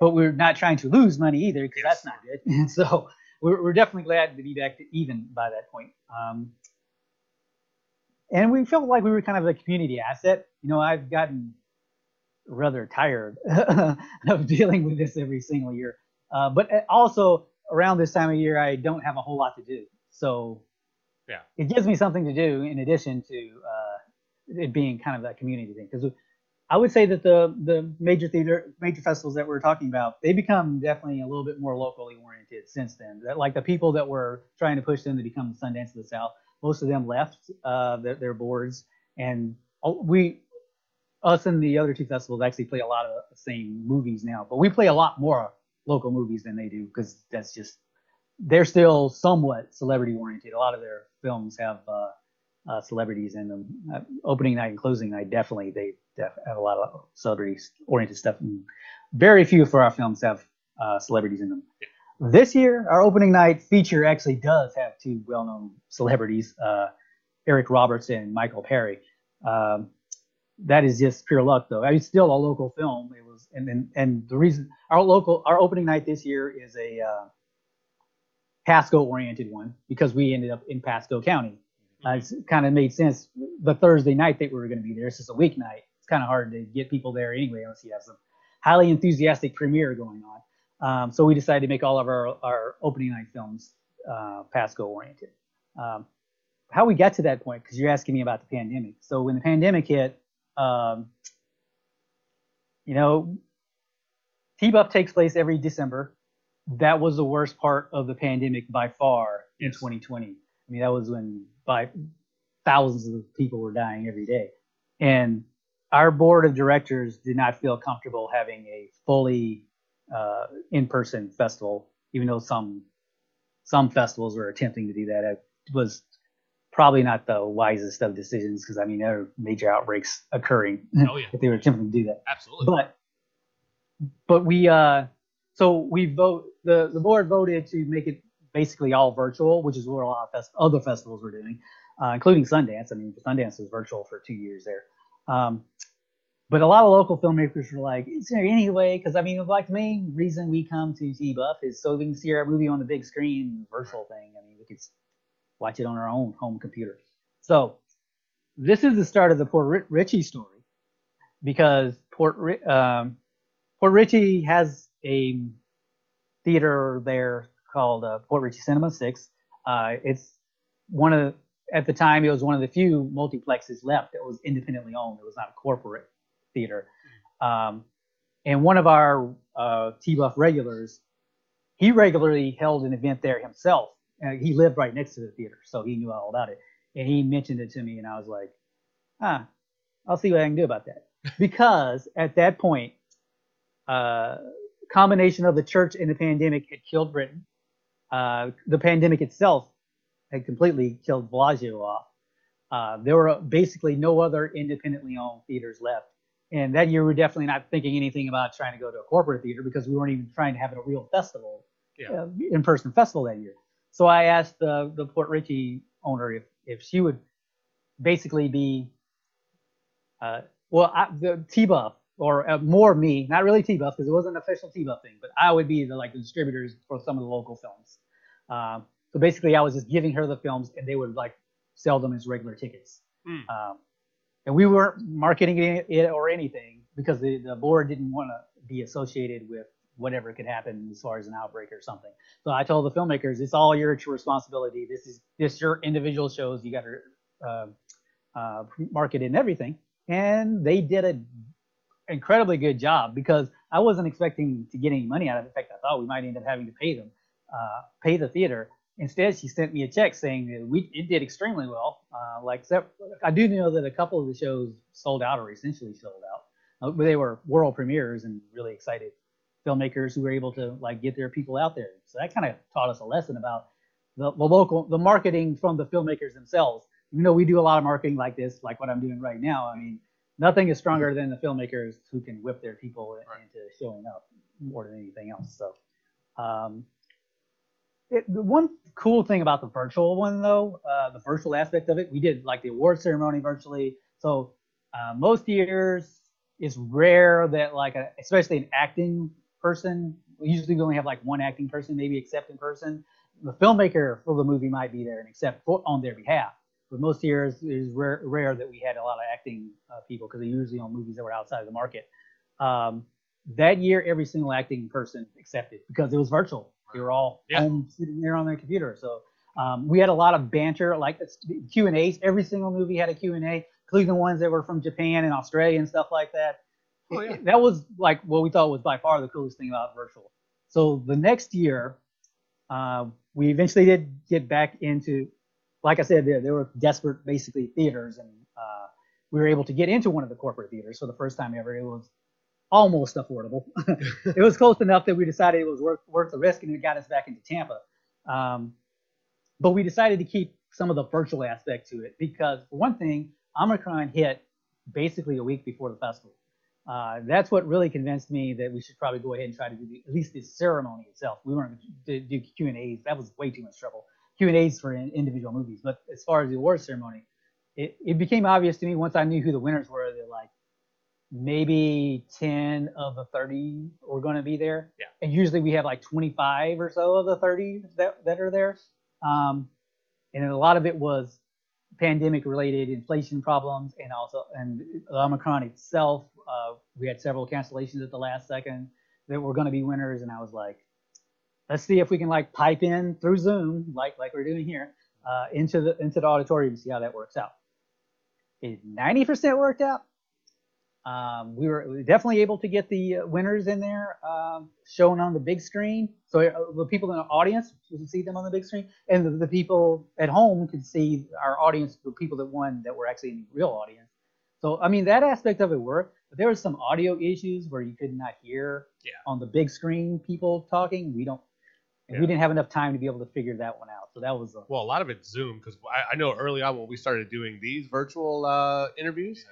but we're not trying to lose money either because Yes. that's not good. And so we're, we're definitely glad to be back to even by that point. Um, and we felt like we were kind of a community asset. You know, I've gotten rather tired of dealing with this every single year. Uh, but also around this time of year, I don't have a whole lot to do. So Yeah. it gives me something to do in addition to uh, it being kind of that community thing. Because I would say that the the major theater major festivals that we're talking about, they become definitely a little bit more locally oriented since then. That like the people that were trying to push them to become the Sundance of the South, most of them left uh, their, their boards, and oh, we us and the other two festivals actually play a lot of the same movies now, but we play a lot more local movies than they do because that's just they're still somewhat celebrity oriented. A lot of their films have uh, uh, celebrities in them. Uh, opening night and closing night definitely they def- have a lot of celebrity oriented stuff. And very few for our films have uh, celebrities in them. This year, our opening night feature actually does have two well known celebrities, uh, Eric Roberts and Michael Paré. Um, that is just pure luck, though. It's still a local film. It was, and and, and the reason our local our opening night this year is a uh, Pasco oriented one because we ended up in Pasco County. Uh, it's kind of made sense. The Thursday night that we were going to be there, it's just a weeknight. It's kind of hard to get people there anyway unless you have some highly enthusiastic premiere going on. Um, so we decided to make all of our, our opening night films uh, Pasco oriented. Um, how we got to that point, because you're asking me about the pandemic. So when the pandemic hit, um, you know, T-Buff takes place every December. That was the worst part of the pandemic by far in Yes. 2020. I mean, that was when by thousands of people were dying every day. And our board of directors did not feel comfortable having a fully uh, in-person festival, even though some some festivals were attempting to do that. It was probably not the wisest of decisions because I mean there are major outbreaks occurring Oh yeah, if they were attempting to do that. absolutely. But but we uh so we vote the the board voted to make it basically all virtual, which is what a lot of fest- other festivals were doing, uh, including Sundance. I mean, Sundance was virtual for two years there. Um, but a lot of local filmmakers were like, "Is there any way?" Because I mean, like the main reason we come to T-Buff is so we can see our movie on the big screen, virtual thing. I mean, we could watch it on our own home computer. So this is the start of the Port Ri- Richey story because Port um, Port Richey has a theater there called uh, Port Richey Cinema Six. Uh, it's one of at the time it was one of the few multiplexes left that was independently owned. It was not a corporate theater. Um, and one of our uh, T-Buff regulars, he regularly held an event there himself. Uh, he lived right next to the theater, so he knew all about it. And he mentioned it to me, and I was like, ah, I'll see what I can do about that. Because at that point, uh, combination of the church and the pandemic had killed Britton. Uh, the pandemic itself had completely killed Bellagio off. Uh, there were basically no other independently owned theaters left. And that year, we were definitely not thinking anything about trying to go to a corporate theater because we weren't even trying to have a real festival, Yeah. uh, in-person festival that year. So I asked the the Port Richey owner if if she would basically be, uh, well, I, the T-Buff or uh, more me, not really T-Buff because it wasn't an official T-Buff thing, but I would be the like the distributors for some of the local films. Um, so basically, I was just giving her the films, and they would like sell them as regular tickets. Hmm. Um, and we weren't marketing it it or anything because the, the board didn't want to be associated with whatever could happen as far as an outbreak or something. So I told the filmmakers, it's all your responsibility. This is this your individual shows. You got to uh, uh, market and everything. And they did a incredibly good job because I wasn't expecting to get any money out of it. In fact, I thought we might end up having to pay them, uh, pay the theater. Instead, she sent me a check saying that we it did extremely well. Uh, like except, I do know that a couple of the shows sold out or essentially sold out. Uh, they were world premieres and really excited filmmakers who were able to like get their people out there. So that kind of taught us a lesson about the, the local, the marketing from the filmmakers themselves. You know, we do a lot of marketing like this, like what I'm doing right now. I mean, nothing is stronger than the filmmakers who can whip their people Right. into showing up more than anything else. So, um, it, the one cool thing about the virtual one, though, uh, the virtual aspect of it, we did like the award ceremony virtually. So uh, most years, it's rare that like, a, especially an acting person, We usually we only have like one acting person, maybe accept in person. The filmmaker for the movie might be there and accept for, on their behalf. But most years it is rare, rare that we had a lot of acting uh, people because they're usually on movies that were outside of the market. Um, that year, every single acting person accepted because it was virtual. They were all Yeah. home sitting there on their computer. So um, we had a lot of banter, like Q and A's. Every single movie had a Q and A, including the ones that were from Japan and Australia and stuff like that. Oh, yeah. That was like what we thought was by far the coolest thing about virtual. So the next year, uh, we eventually did get back into, like I said, there, there were desperate, basically theaters, and uh, we were able to get into one of the corporate theaters for the first time ever. It was almost affordable. it was close enough that we decided it was worth worth the risk, and it got us back into Tampa. Um, but we decided to keep some of the virtual aspect to it because, for one thing, Omicron hit basically a week before the festival. Uh, that's what really convinced me that we should probably go ahead and try to do the, at least the ceremony itself. We weren't going to do Q and A's. That was way too much trouble. Q and A's for in, individual movies. But as far as the awards ceremony, it, it became obvious to me once I knew who the winners were that like maybe 10 of the 30 were going to be there. Yeah. And usually we have like 25 or so of the 30 that, that are there. Um, and a lot of it was pandemic related inflation problems and also and Omicron itself. Uh, we had several cancellations at the last second that were going to be winners, and I was like, let's see if we can like pipe in through Zoom, like like we're doing here, uh, into the into the auditorium see how that works out. It 90% worked out. Um, we were definitely able to get the uh, winners in there, um, shown on the big screen. So uh, the people in the audience could see them on the big screen, and the, the people at home could see our audience, the people that won that were actually in the real audience. So I mean that aspect of it worked, but there was some audio issues where you could not hear Yeah. on the big screen people talking. We don't, and we didn't have enough time to be able to figure that one out. So that was a, Well, a lot of it's Zoom because I, I know early on when we started doing these virtual uh, interviews,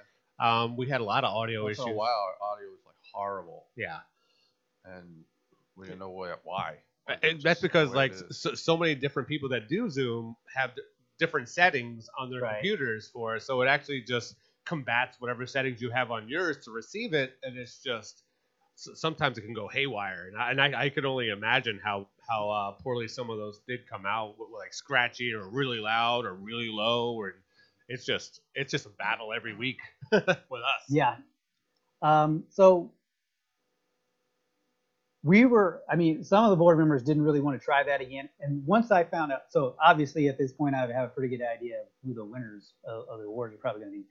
um, we had a lot of audio Once in issues. a while, our audio was like horrible, Yeah, and we didn't know why. why. and that's because like so, so many different people that do Zoom have d- different settings on their Right. computers for it, so it actually just combats whatever settings you have on yours to receive it, and it's just sometimes it can go haywire, and I, and I, I could only imagine how how uh, poorly some of those did come out, like scratchy or really loud or really low, or it's just it's just a battle every week with us. Yeah. Um, so we were, I mean, some of the board members didn't really want to try that again. And once I found out, so obviously at this point, I have a pretty good idea of who the winners of, of the awards are probably going to be.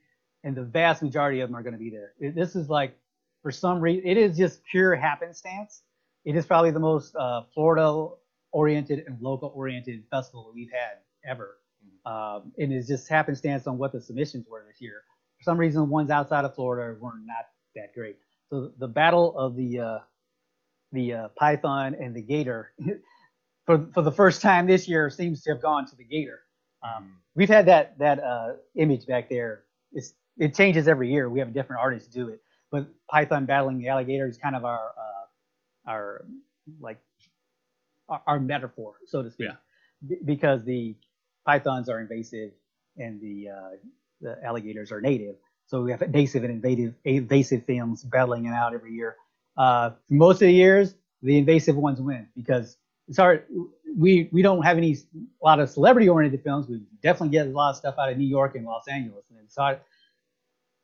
And the vast majority of them are going to be there. It- this is like, for some reason, it is just pure happenstance. It is probably the most uh, Florida oriented and local oriented festival that we've had ever. Um, and it's just happenstance on what the submissions were this year for some reason, the ones outside of Florida were not that great. So the battle of the uh, the uh, python and the gator for for the first time this year seems to have gone to the gator. Um, we've had that that uh, image back there. It's it changes every year. We have a different artist do it, but python battling the alligator is kind of our uh, our like our, our metaphor, so to speak, Yeah. B- because the pythons are invasive and the uh, the alligators are native. So we have invasive and invasive invasive films battling it out every year. Uh, most of the years, the invasive ones win because it's hard. We we don't have any a lot of celebrity oriented films. We definitely get a lot of stuff out of New York and Los Angeles, and it's hard.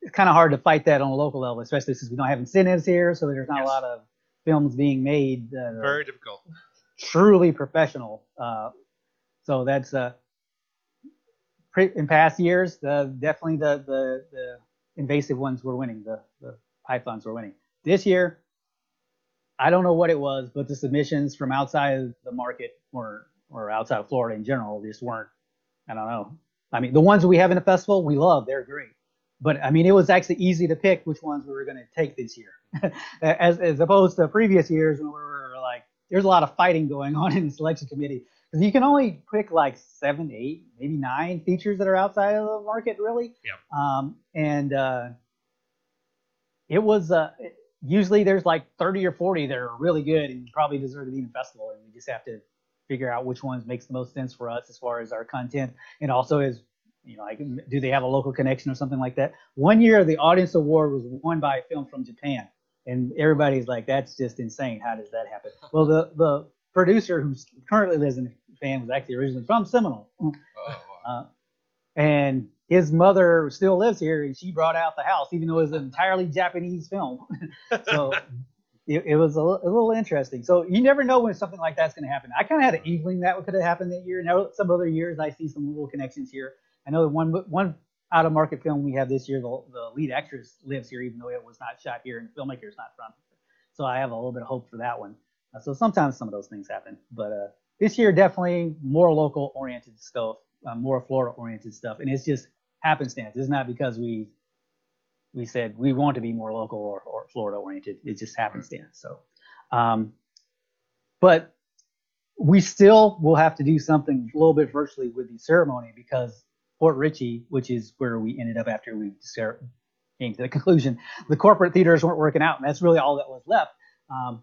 It's kind of hard to fight that on a local level, especially since we don't have incentives here. So there's not Yes. a lot of films being made that are Very difficult. truly professional. Uh, so that's uh, in past years, the, definitely the, the the invasive ones were winning. The the pythons were winning. This year, I don't know what it was, but the submissions from outside the market or or outside of Florida in general just weren't. I don't know. I mean, the ones we have in the festival, we love. They're great. But I mean, it was actually easy to pick which ones we were going to take this year, as as opposed to previous years when we were like, there's a lot of fighting going on in the selection committee because you can only pick like seven, eight, maybe nine features that are outside of the market, really. Yep. Um, and uh, it was uh, usually there's like 30 or 40 that are really good and probably deserve to be in the festival, and we just have to figure out which ones makes the most sense for us as far as our content, and also as you know, like do they have a local connection or something like that. One year, the audience award was won by a film from Japan, and everybody's like, "That's just insane! How does that happen?" Well, the the producer who currently lives in Japan was actually originally from Seminole, Oh, wow. uh, and his mother still lives here, and she brought out the house, even though it was an entirely Japanese film. so it, it was a, little interesting. So you never know when something like that's going to happen. I kind of had an inkling that could have happened that year. Now some other years I see some little connections here. I know that one one out of market film we have this year, the, the lead actress lives here, even though it was not shot here, and the filmmaker's not from here. So I have a little bit of hope for that one. Uh, so sometimes some of those things happen, but uh, this year definitely more local oriented stuff, uh, more Florida oriented stuff, and it's just happenstance. It's not because we we said we want to be more local or, or Florida oriented. It just happenstance. So, um, but we still will have to do something a little bit virtually with the ceremony because Port Richey, which is where we ended up after we came to the conclusion, the corporate theaters weren't working out, and that's really all that was left. Um,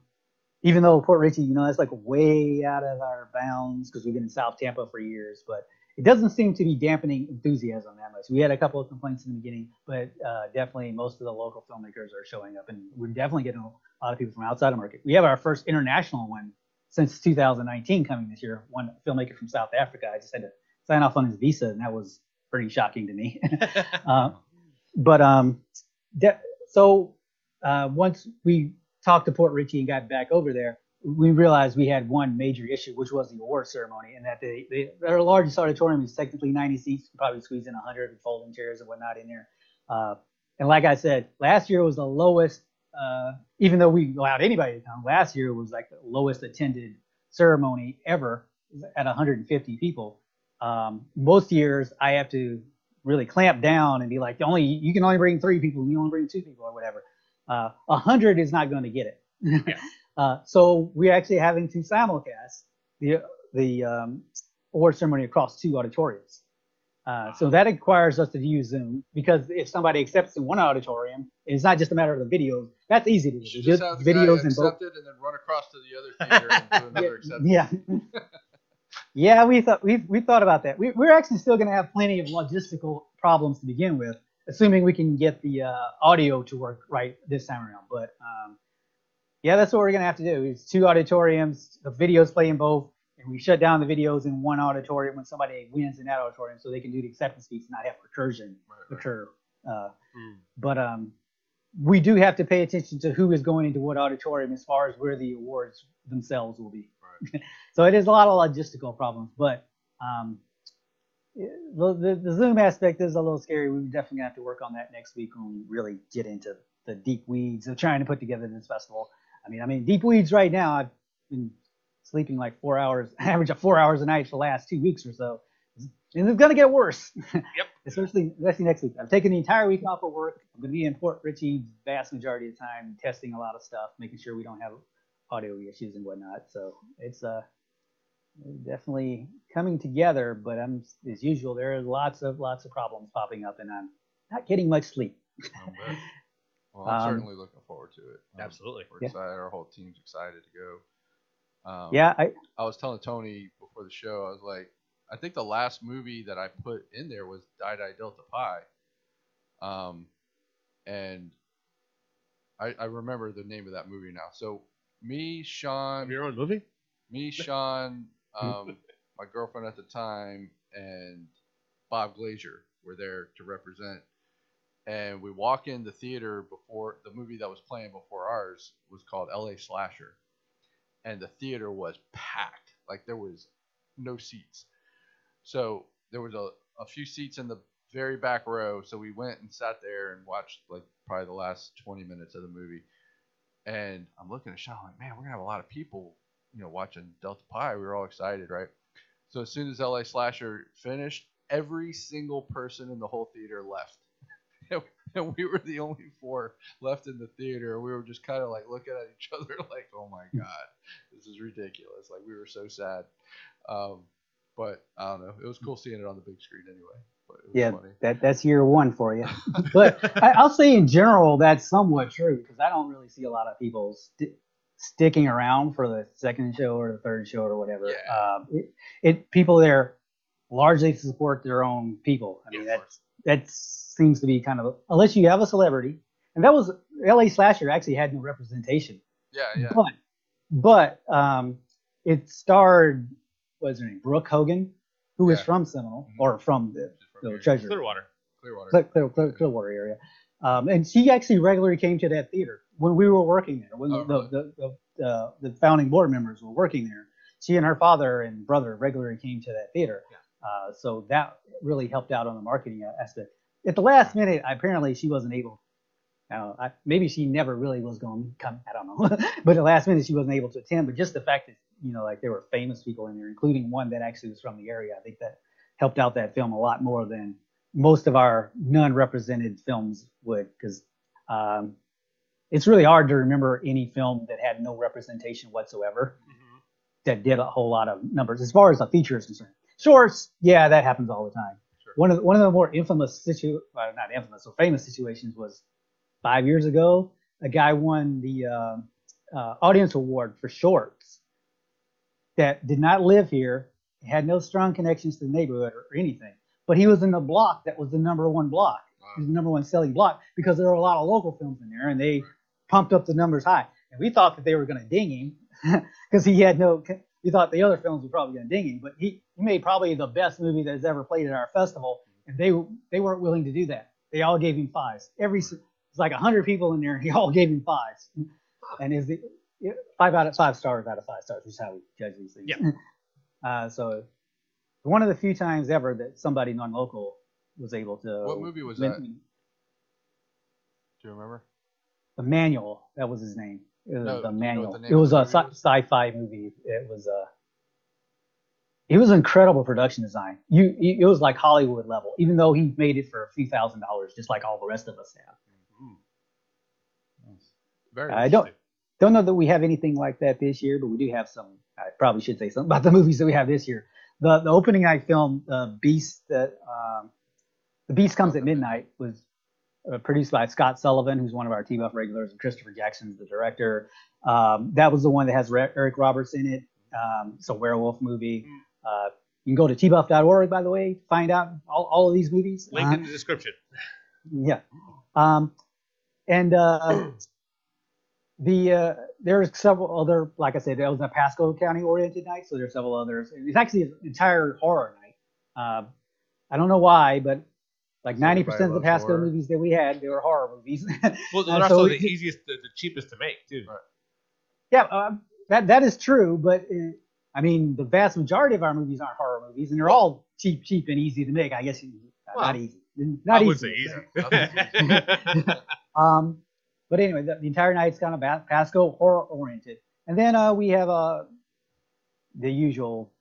even though Port Richey, you know, that's like way out of our bounds because we've been in South Tampa for years, but it doesn't seem to be dampening enthusiasm that much. We had a couple of complaints in the beginning, but uh, definitely most of the local filmmakers are showing up, and we're definitely getting a lot of people from outside the market. We have our first international one since 2019 coming this year. One filmmaker from South Africa. I just had to sign off on his visa, and that was pretty shocking to me. uh, but um, de- so uh, once we talked to Port Richey and got back over there, we realized we had one major issue, which was the award ceremony, and that they, their largest auditorium is technically 90 seats, probably squeeze in 100 with folding chairs and whatnot in there. Uh, and like I said, last year was the lowest. Uh, even though we allowed anybody to come, last year was like the lowest attended ceremony ever at 150 people. Um, most years I have to really clamp down and be like, only you can only bring three people, you only bring two people or whatever. Uh, a hundred is not going to get it. Yeah. uh, so we're actually having to simulcast the the um, award ceremony across two auditoriums. Uh, so that requires us to use Zoom because if somebody accepts in one auditorium, it's not just a matter of the videos. That's easy to do. You Just have the guy videos in both. and then run across to the other theater and do another acceptance. Yeah. yeah, we thought we we thought about that. We, we're actually still going to have plenty of logistical problems to begin with, assuming we can get the uh, audio to work right this time around. But um, yeah, that's what we're going to have to do. It's two auditoriums. The videos play in both, and we shut down the videos in one auditorium when somebody wins in that auditorium, so they can do the acceptance speech and not have recursion Right, right. occur. Uh, Mm. but um, we do have to pay attention to who is going into what auditorium as far as where the awards themselves will be. so it is a lot of logistical problems, but um, the, the, Zoom aspect is a little scary. We definitely have to work on that next week when we really get into the deep weeds of trying to put together this festival. I mean, I mean, deep weeds right now. I've been sleeping like four hours, average of four hours a night for the last two weeks or so, and it's gonna get worse. Yep. especially especially next week. I'm taking the entire week off of work. I'm going to be in Port Richey vast majority of the time, testing a lot of stuff, making sure we don't have audio issues and whatnot. So it's uh definitely coming together. But I'm as usual. There are lots of lots of problems popping up, and I'm not getting much sleep. Well, I'm Um, certainly looking forward to it. Um, Absolutely. We're Yeah. excited. Our whole team's excited to go. Um, yeah, I I was telling Tony before the show, I was like, I think the last movie that I put in there was Die Die Delta Pi. Um, and I, I remember the name of that movie now. So me, Have Sean, your own movie? me, Sean, um, my girlfriend at the time, and Bob Glazier were there to represent. And we walk in the theater before the movie that was playing before ours was called L.A. Slasher, and the theater was packed. Like there was no seats. So there was a, a few seats in the very back row. So we went and sat there and watched like probably the last 20 minutes of the movie. And I'm looking at Sean like, man, we're gonna have a lot of people, you know, watching Delta Pi. We were all excited, right? So as soon as LA Slasher finished, every single person in the whole theater left. and we were the only four left in the theater. We were just kind of like looking at each other like, oh my God, this is ridiculous. Like we were so sad. Um, but I don't know. It was cool seeing it on the big screen anyway. But it was yeah, funny. that that's year one for you. but I, I'll say in general that's somewhat true because I don't really see a lot of people sti sticking around for the second show or the third show or whatever. Yeah. Um, it, it people there largely support their own people. I mean Yeah, that that seems to be kind of unless you have a celebrity, and that was L.A. Slasher actually had no representation, Yeah, yeah. but but um, it starred what's her name Brooke Hogan, who was Yeah. from Seminole Mhm. or from the, from the. Treasure. Clearwater. Clearwater. Clear, Clear, Clear, Clearwater area. Um, and she actually regularly came to that theater when we were working there, when Oh, the, really? the, the, the, the founding board members were working there. She and her father and brother regularly came to that theater. Uh, so that really helped out on the marketing aspect. At the last minute, apparently she wasn't able. Uh, I, maybe she never really was going to come. I don't know. but at the last minute, she wasn't able to attend. But just the fact that you know, like there were famous people in there, including one that actually was from the area, I think that helped out that film a lot more than most of our non-represented films would because um, it's really hard to remember any film that had no representation whatsoever Mhm. that did a whole lot of numbers as far as a feature is concerned shorts yeah that happens all the time Sure. one of the, one of the more infamous situ well, not infamous so famous situations was five years ago a guy won the um uh, audience award for shorts that did not live here had no strong connections to the neighborhood or, or anything but he was in the block that was the number one block he was the number one selling block because there were a lot of local films in there and they pumped up the numbers high. And we thought that they were going to ding him because he had no. We thought the other films were probably going to ding him, but he, he made probably the best movie that has ever played at our festival, and they they weren't willing to do that. They all gave him fives. Every it's like hundred people in there, and they all gave him fives. And is the five out of five stars out of five stars, which is how we judge these things. Yep. Uh, so one of the few times ever that somebody non-local was able to. What movie was that? Do you remember? Emmanuel, that was his name. It was No, do you know what Emmanuel. the It was a sci- was? sci-fi movie. It was a. It was incredible production design. You, it was like Hollywood level, even though he made it for a few thousand dollars, just like all the rest of us have. Mm. Very. I don't- Don't know that we have anything like that this year, but we do have some. I probably should say something about the movies that we have this year. The the opening night film, uh, Beast, that um, the Beast comes at midnight, was uh, produced by Scott Sullivan, who's one of our T-Buff regulars, and Christopher Jackson's the director. Um, that was the one that has Re- Eric Roberts in it. Um, it's a werewolf movie. Uh, you can go to tbuff.org, by the way, to find out all, all of these movies. Link in the description. yeah. Um, and uh, the uh, there's several other, like I said, that was a Pasco County oriented night, so there's several others. It's actually an entire horror night. Uh, I don't know why, but like 90% of the Pasco horror. movies that we had, they were horror movies. Well, Uh, they're also it- the easiest, the, the cheapest to make too. Right. yeah, um, that that is true, but uh, I mean, the vast majority of our movies aren't horror movies, and they're all cheap, cheap and easy to make. I guess you, uh, Well, not easy, not I would easy. say easy. Um, but anyway, the, the entire night's kind of Pasco horror oriented, and then uh, we have uh, the usual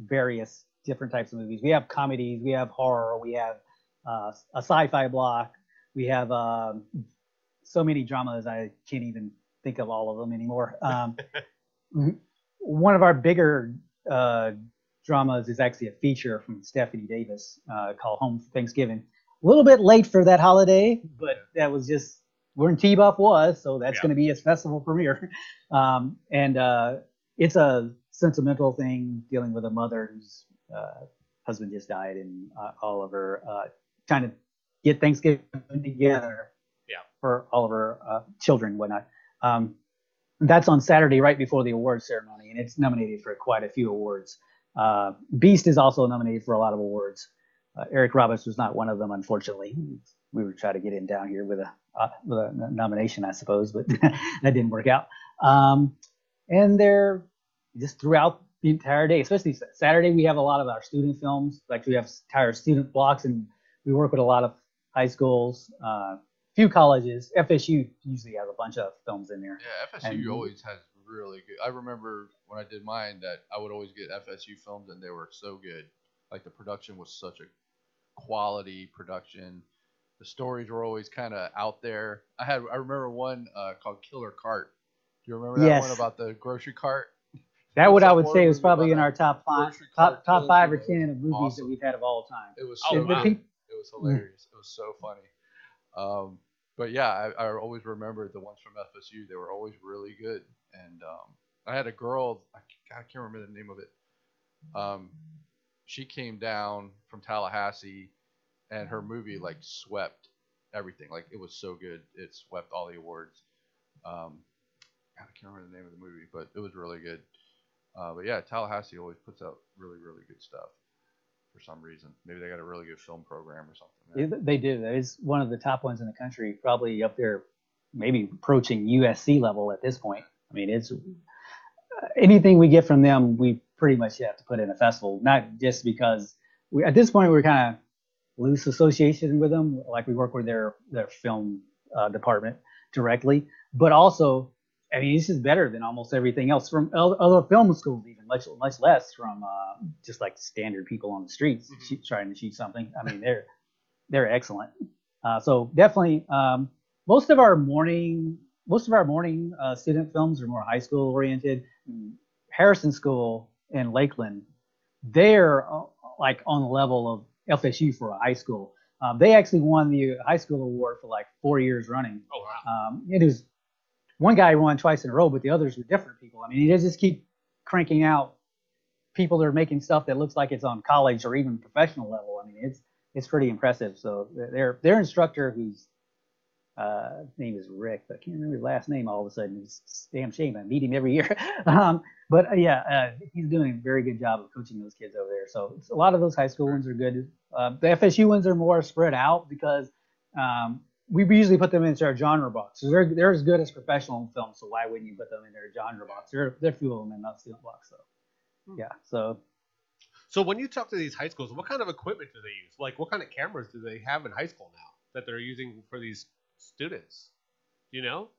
various different types of movies. We have comedies, we have horror, we have uh, a sci-fi block, we have um, so many dramas I can't even think of all of them anymore. Um, one of our bigger uh, dramas is actually a feature from Stephanie Davis uh, called Home for Thanksgiving. A little bit late for that holiday, but that was just when T Buff was, so that's Yeah. going to be its festival premiere. Um, and uh, it's a sentimental thing dealing with a mother whose uh, husband just died, and uh, all of her uh, trying to get Thanksgiving together Yeah. for all of our uh, children and whatnot. Um, that's on Saturday, right before the awards ceremony, and it's nominated for quite a few awards. Uh, Beast is also nominated for a lot of awards. Uh, Eric Roberts was not one of them, unfortunately. We were trying to get him down here with a uh, with a nomination, I suppose, but that didn't work out. Um, and they're just throughout the entire day, especially Saturday, we have a lot of our student films. Like we have entire student blocks, and we work with a lot of high schools, uh, few colleges. FSU usually has a bunch of films in there. Yeah, FSU And- always has really good. I remember when I did mine that I would always get FSU films and they were so good. Like the production was such a quality production. The stories were always kind of out there. I had I remember one uh, called Killer Cart. Do you remember that one about the grocery cart? That what I would say was probably in our top five, top top five or ten of movies Awesome. that we've had of all time. It was Oh, so And the wow. good. peop- It was hilarious. It was so funny. Um, but yeah, I, I always remembered the ones from FSU. They were always really good. And um, I had a girl. I, I can't remember the name of it. Um, she came down from Tallahassee, and her movie like swept everything. Like it was so good, it swept all the awards. Um, God, I can't remember the name of the movie, but it was really good. Uh, but yeah, Tallahassee always puts out really, really good stuff for some reason. Maybe they got a really good film program or something. Yeah, They do. Is one of the top ones in the country, probably up there, maybe approaching USC level at this point. I mean, it's anything we get from them, we pretty much have to put in a festival, not just because we, at this point we're kind of loose association with them, like we work with their their film uh, department directly, but also, I mean, this is better than almost everything else from other film schools, even much much less from uh, just like standard people on the streets Mhm. trying to shoot something. I mean, they're they're excellent. Uh, so definitely, um, most of our morning most of our morning uh, student films are more high school oriented. Harrison School in Lakeland, they're uh, like on the level of FSU for a high school. Um, they actually won the high school award for like four years running. Oh wow. Um, it was one guy won twice in a row, but the others were different people. I mean, they just keep cranking out people that are making stuff that looks like it's on college or even professional level. I mean, it's it's pretty impressive. So their their instructor, whose uh, name is Rick, but I can't remember his last name. All of a sudden, it's damn shame. I meet him every year. um, but uh, yeah, uh, he's doing a very good job of coaching those kids over there. So a lot of those high school ones are good. Uh, the FSU ones are more spread out because um, we usually put them into our genre box. So they're they're as good as professional films. So why wouldn't you put them in their genre box? There there are few of them in that student box. So Hmm. yeah. So So when you talk to these high schools, what kind of equipment do they use? Like, what kind of cameras do they have in high school now that they're using for these students? Do you know?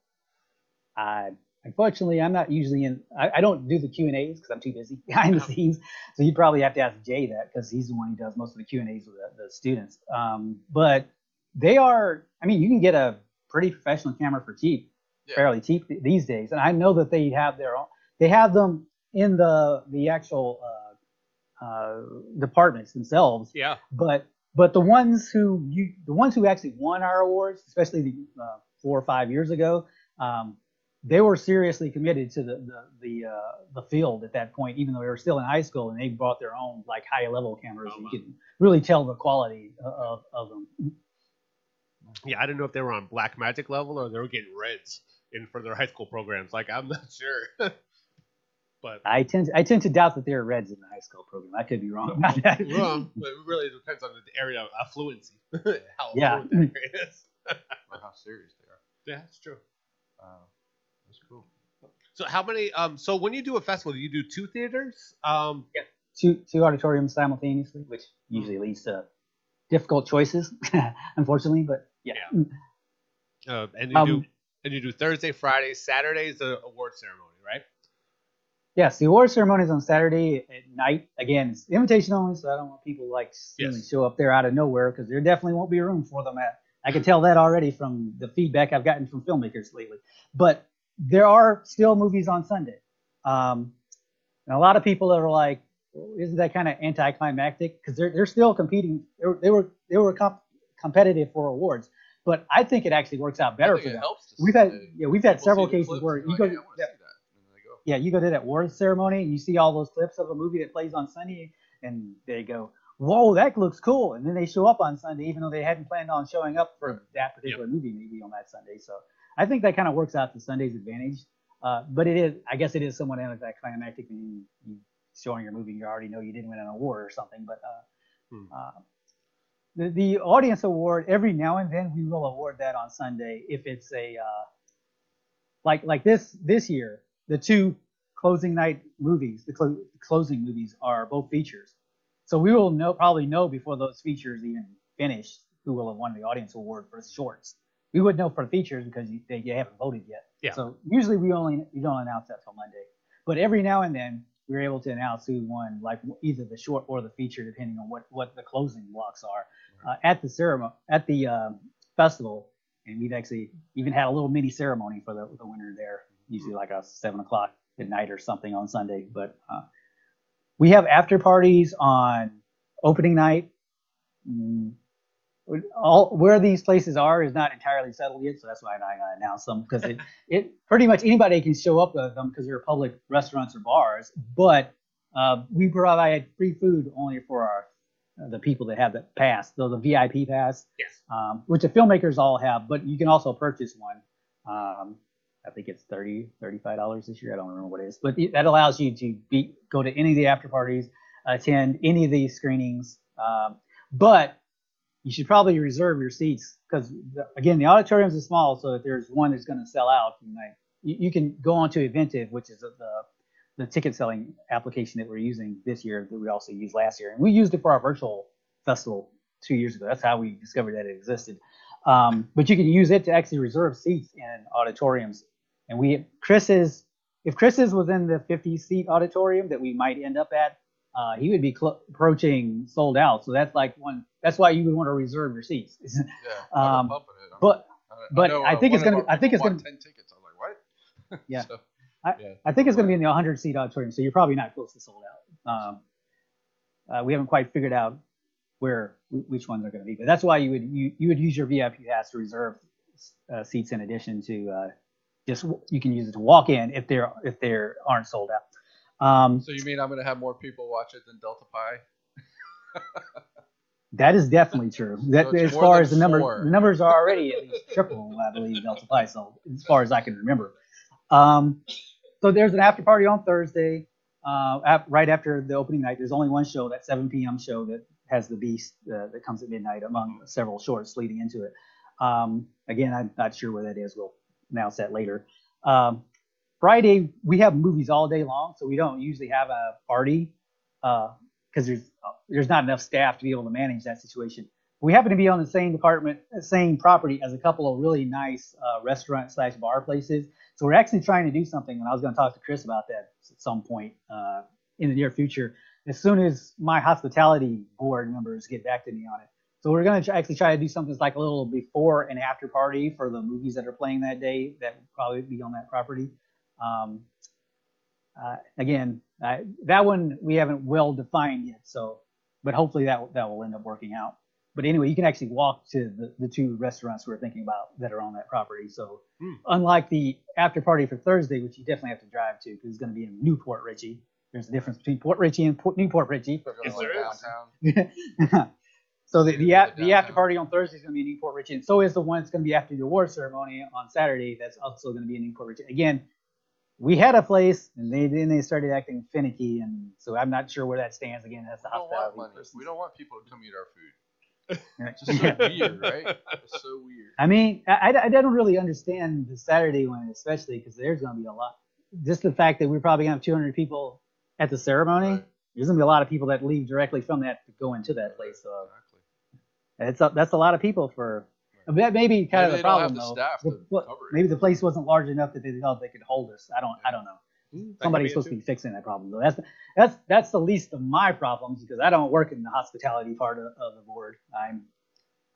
I unfortunately I'm not usually in. I, I don't do the Q and A's because I'm too busy behind the Yeah. scenes. So you'd probably have to ask Jay that because he's the one who does most of the Q and A's with the, the students. Um, but they are. I mean, you can get a pretty professional camera for cheap, Yeah. fairly cheap these days. And I know that they have their own. They have them in the the actual uh, uh, departments themselves Yeah. but but the ones who you the ones who actually won our awards, especially the, uh, four or five years ago, um, they were seriously committed to the the the, uh, the field at that point, even though they were still in high school and they brought their own like high level cameras. Oh, wow. you could really tell the quality of, of them. Yeah, I didn't know if they were on Blackmagic level or they were getting reds in for their high school programs. Like, I'm not sure. but I tend to, I tend to doubt that there are reds in the high school program. I could be wrong about that. wrong, but it really depends on the area of affluency. How Yeah. affluent that area is. Or how serious they are. Yeah, that's true. Uh, that's cool. So how many? Um, so when you do a festival, you do two theaters. Um, two two auditoriums simultaneously, which usually leads to difficult choices, unfortunately. But yeah. uh, and you Um, do and you do Thursday, Friday, Saturday is the award ceremony, right? Yes, the award ceremony is on Saturday at night. Again, it's invitation only, so I don't want people like suddenly Yes. show up there out of nowhere because there definitely won't be room for them. At I can tell that already from the feedback I've gotten from filmmakers lately. But there are still movies on Sunday, um, and a lot of people are like, "Isn't that kind of anticlimactic?" Because they're they're still competing. They were they were, they were comp- competitive for awards, but I think it actually works out better for them. helps. We've had yeah we've had several cases where you go like, to "Hey, I that," and then they go. yeah, you go to that awards ceremony and you see all those clips of a movie that plays on Sunday, and they go, "Whoa, that looks cool!" And then they show up on Sunday, even though they hadn't planned on showing up for that particular movie, maybe on that Sunday. So I think that kind of works out to Sunday's advantage. Uh, but it is, I guess, it is somewhat anticlimactic when you, you showing your movie, you already know you didn't win an award or something. But uh, Hmm. uh, the the audience award, every now and then we will award that on Sunday if it's a uh, like like this this year the two closing night movies the clo- closing movies are both features. So we will know probably know before those features even finish who will have won the audience award for the shorts. We would know for features because you, they, you haven't voted yet. Yeah. so usually we only we don't announce that till monday. But every now and then we're able to announce who won like either the short or the feature depending on what what the closing blocks are uh, at the ceremony at the um, festival. And we've actually even had a little mini ceremony for the, the winner there usually like a seven o'clock at night or something on sunday. But uh, we have after parties on opening night. Mm, all where these places are is not entirely settled yet so that's why i'm not to announce them because it, it pretty much anybody can show up with them because they're public restaurants or bars. But uh, we provide free food only for our uh, the people that have the pass so the vip pass Yes. um, which the filmmakers all have, but you can also purchase one. Um, I think it's 30 $35 this year. I don't remember what it is, but that allows you to be go to any of the after parties, attend any of these screenings. Um, but you should probably reserve your seats because again, the auditoriums are small, so if there's one that's going to sell out, you, might, you, you can go on to Eventive, which is the the ticket selling application that we're using this year that we also used last year, and we used it for our virtual festival two years ago. That's how we discovered that it existed. Um, but you can use it to actually reserve seats in auditoriums. And we, Chris's, if Chris's was in the 50 seat auditorium that we might end up at, uh, he would be cl- approaching sold out. So that's like one. That's why you would want to reserve your seats. Yeah, Um, been pumping. I'm- but I- but I uh, think it's gonna- I think it's gonna- 10 tickets. I'm like, what? Yeah. So, I- yeah, I think it's going to be in the 100 seat auditorium, so you're probably not close to sold out. Um, uh, we haven't quite figured out where which ones are going to be, but that's why you would you, you would use your VIP pass to reserve uh, seats in addition to uh, just you can use it to walk in if there if there aren't sold out. Um, So you mean I'm gonna have more people watch it than Delta Pi? that is definitely true. That So as far as the number four. the numbers are already at least triple, I believe Delta Pi. So as far as I can remember. Um, so there's an after party on Thursday, uh, right after the opening night. There's only one show, that 7 p.m. show that has the Beast uh, that comes at midnight, among several shorts leading into it. Um, again, I'm not sure where that is. We'll announce that later. Um, Friday we have movies all day long, so we don't usually have a party because there's there's not enough staff to be able to manage that situation. we happen to be on the same department, same property as a couple of really nice uh, restaurant slash bar places. So we're actually trying to do something, and I was going to talk to Chris about that at some point uh, in the near future. As soon as my hospitality board members get back to me on it. So we're going to actually try to do something that's like a little before and after party for the movies that are playing that day that will probably be on that property. Um, uh, again, uh, that one we haven't well defined yet. So, but hopefully that that will end up working out. But anyway, you can actually walk to the, the two restaurants we're thinking about that are on that property. So, Hmm. unlike the after party for Thursday, which you definitely have to drive to because it's going to be in New Port Richey. There's a difference between Port Richey and Port, New Port Richey. Yes, like there is. downtown. so the the, Yeah, a- the after party on Thursday is going to be in New Port Richey, and so is the one that's going to be after the award ceremony on Saturday. That's also going to be in New Port Richey. Again, we had a place, and they then they started acting finicky, and so I'm not sure where that stands. Again, that's the We don't want hospitality. money. We don't want people to come eat our food. Yeah. It's just so weird, right? It's so weird. I mean, I, I don't really understand the Saturday one, especially because there's going to be a lot. Just the fact that we're probably going to have 200 people at the ceremony. Right. There's going to be a lot of people that leave directly from that to go into that place. So Exactly. It's a, that's a lot of people for. That may be kind Maybe of the they don't have problem, though. The- to well, cover it. maybe the place wasn't large enough that they thought they could hold us. I don't. I don't know. Hmm, that could Somebody's be it supposed to be fixing that problem, though. That's that's that's the least of my problems because I don't work in the hospitality part of, of the board. I'm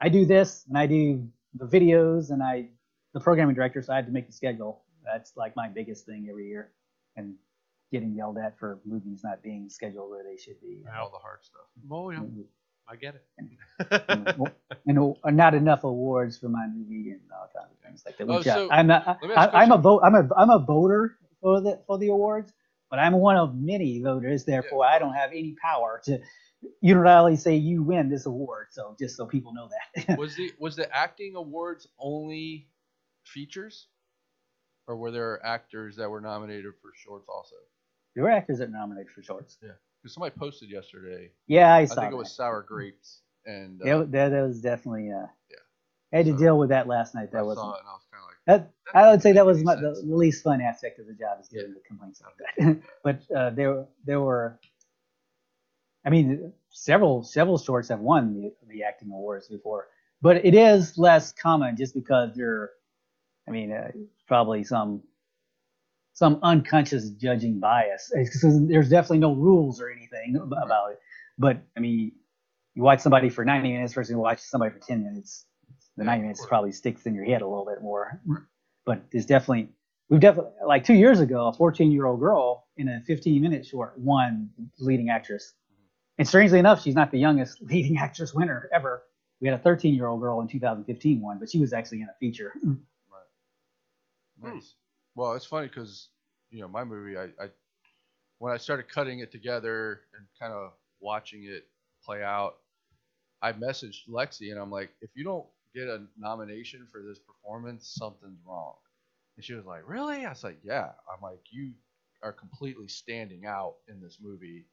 I do this and I do the videos and I the programming director, so I had to make the schedule. That's like my biggest thing every year, and getting yelled at for movies not being scheduled where they should be. All the hard stuff. Oh, yeah, And- I get and, it. and uh, not enough awards for my movie and all kinds of things like that. Oh, Which I- so, I'm not. let me ask I, you a I'm a question. vote. I'm a I'm a voter for the for the awards, but I'm one of many voters. Therefore, I don't have any power to unilaterally say you win this award. So just so people know that. Was the was the acting awards only features, or were there actors that were nominated for shorts also? there were actors that nominated for shorts. Yeah, because somebody posted yesterday. Yeah, I I, saw. I think it was sour grapes, and uh, Yeah, that, that was definitely. Uh, Yeah. I had to deal with that last night. I That was saw it and I was kind of like, that. I would say that was my, the least fun aspect of the job is getting the complaints like that. but uh, there there were. I mean, several several shorts have won the, the acting awards before, but it is less common just because there. I mean, uh, probably some some unconscious judging bias. There's definitely no rules or anything about it. But I mean, you watch somebody for 90 minutes versus you watch somebody for 10 minutes. The Yeah, 90 minutes probably sticks in your head a little bit more. But there's definitely we've definitely like two years ago, a 14 year old girl in a 15 minute short won leading actress. And strangely enough, she's not the youngest leading actress winner ever. We had a 13 year old girl in 2015 one, but she was actually in a feature. Hmm. Nice. Well, it's funny because you know my movie. I, I when I started cutting it together and kind of watching it play out, I messaged Lexi and I'm like, if you don't get a nomination for this performance, something's wrong. And she was like, really? I was like, yeah. I'm like, you are completely standing out in this movie,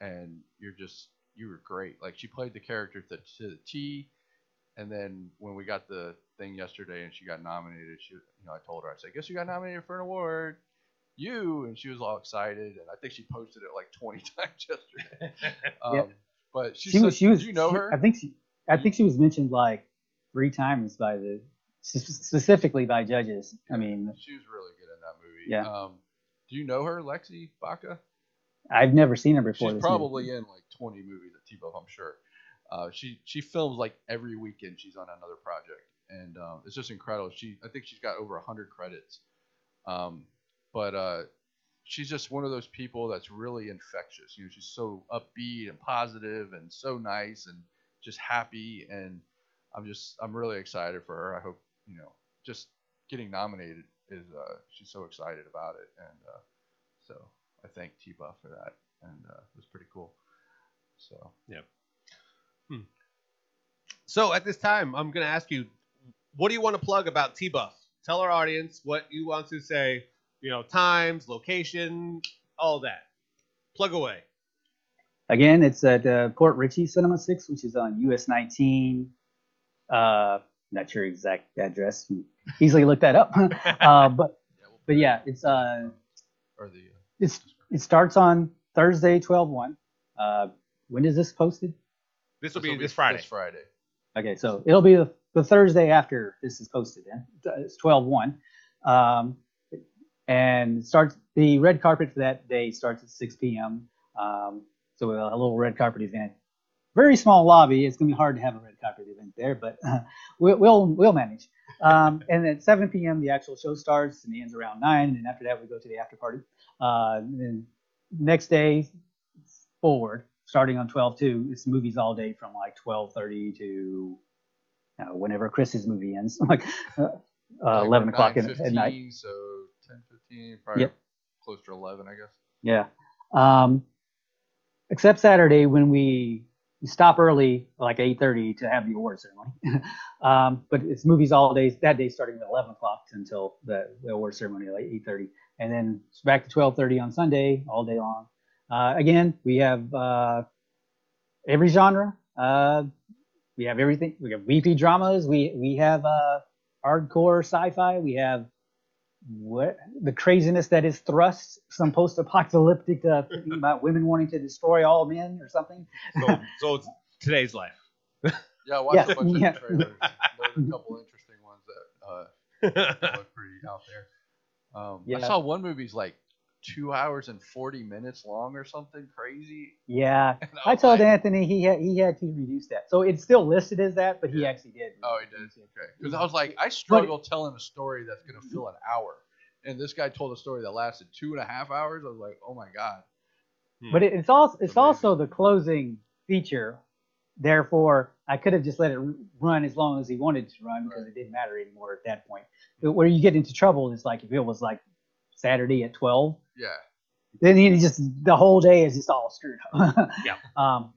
and you're just you were great. Like she played the character to, to the T. And then when we got the thing yesterday and she got nominated, she, you know, I told her, I said, guess you got nominated for an award. You and she was all excited, and I think she posted it like 20 times yesterday. Um, Yeah. But she, she was. She was. You know she- her? I think she. I think she was mentioned like three times by the specifically by judges. I mean, she was really good in that movie. Yeah. Um, do you know her, Lexi Baca? I've never seen her before. She's this movie. probably in like 20 movies at T-Buff, I'm sure. Uh, she she films like every weekend. She's on another project, and um, it's just incredible. She I think she's got over 100 credits. Um, but uh, she's just one of those people that's really infectious. You know, she's so upbeat and positive and so nice and just happy. And I'm just I'm really excited for her. I hope you know just getting nominated is uh, she's so excited about it, and uh, so I thank T-Buff for that, and uh, it was pretty cool. So yeah. Hmm. So at this time, I'm going to ask you, what do you want to plug about T-Buff? Tell our audience what you want to say. You know, times, location, all that. Plug away. Again, it's at uh, Port Richey Cinema Six, which is on US 19. Uh, not sure exact address. You easily look that up. uh, but yeah, but yeah, it's uh or the uh, it's it starts on Thursday, 12 1. Uh, when is this posted? This will this'll be this Friday. This Friday. Okay, so it'll be the, the Thursday after this is posted. Then it's 12-1. Um, and starts the red carpet for that day starts at 6 p.m. Um, so a little red carpet event. Very small lobby. It's gonna be hard to have a red carpet event there, but uh, we'll, we'll we'll manage. Um, and at 7 p.m. the actual show starts and ends around nine. And after that we go to the after party. Uh, then next day forward, starting on 12-2, it's movies all day from like 12:30 to uh, whenever Chris's movie ends, like uh, uh, Like, 11 we're o'clock at, at night. So 10, 15, probably Yep. close to 11, I guess. Yeah. Um, except Saturday when we stop early, like 8:30, to have the award ceremony. um, but it's movies all days that day, starting at 11 o'clock until the, the award ceremony, like 8:30, and then it's back to 12:30 on Sunday, all day long. Uh, again, we have uh, every genre. Uh, we have everything. We have VP dramas. We we have uh, hardcore sci-fi. We have what the craziness that is thrust, some post-apocalyptic uh, thing about women wanting to destroy all men or something. So, so it's today's life. Yeah, I watched Yeah, a bunch yeah. of trailers. There's a couple interesting ones that uh, that look pretty out there. Um, I saw one movie's like two hours and 40 minutes long or something crazy. Yeah, And I was told like, Anthony he had he had to reduce that, so it's still listed as that, but he Yeah. actually did. Oh, he did. Okay. Because I was like, I struggle telling a story that's going to fill an hour. And this guy told a story that lasted two and a half hours. I was like, oh my God. Hmm. But it, it's also it's Amazing. also the closing feature. Therefore, I could have just let it run as long as he wanted to run because Right. it didn't matter anymore at that point. But where you get into trouble is like if it was like Saturday at twelve, Yeah. then he just the whole day is just all screwed up. Yeah. Um,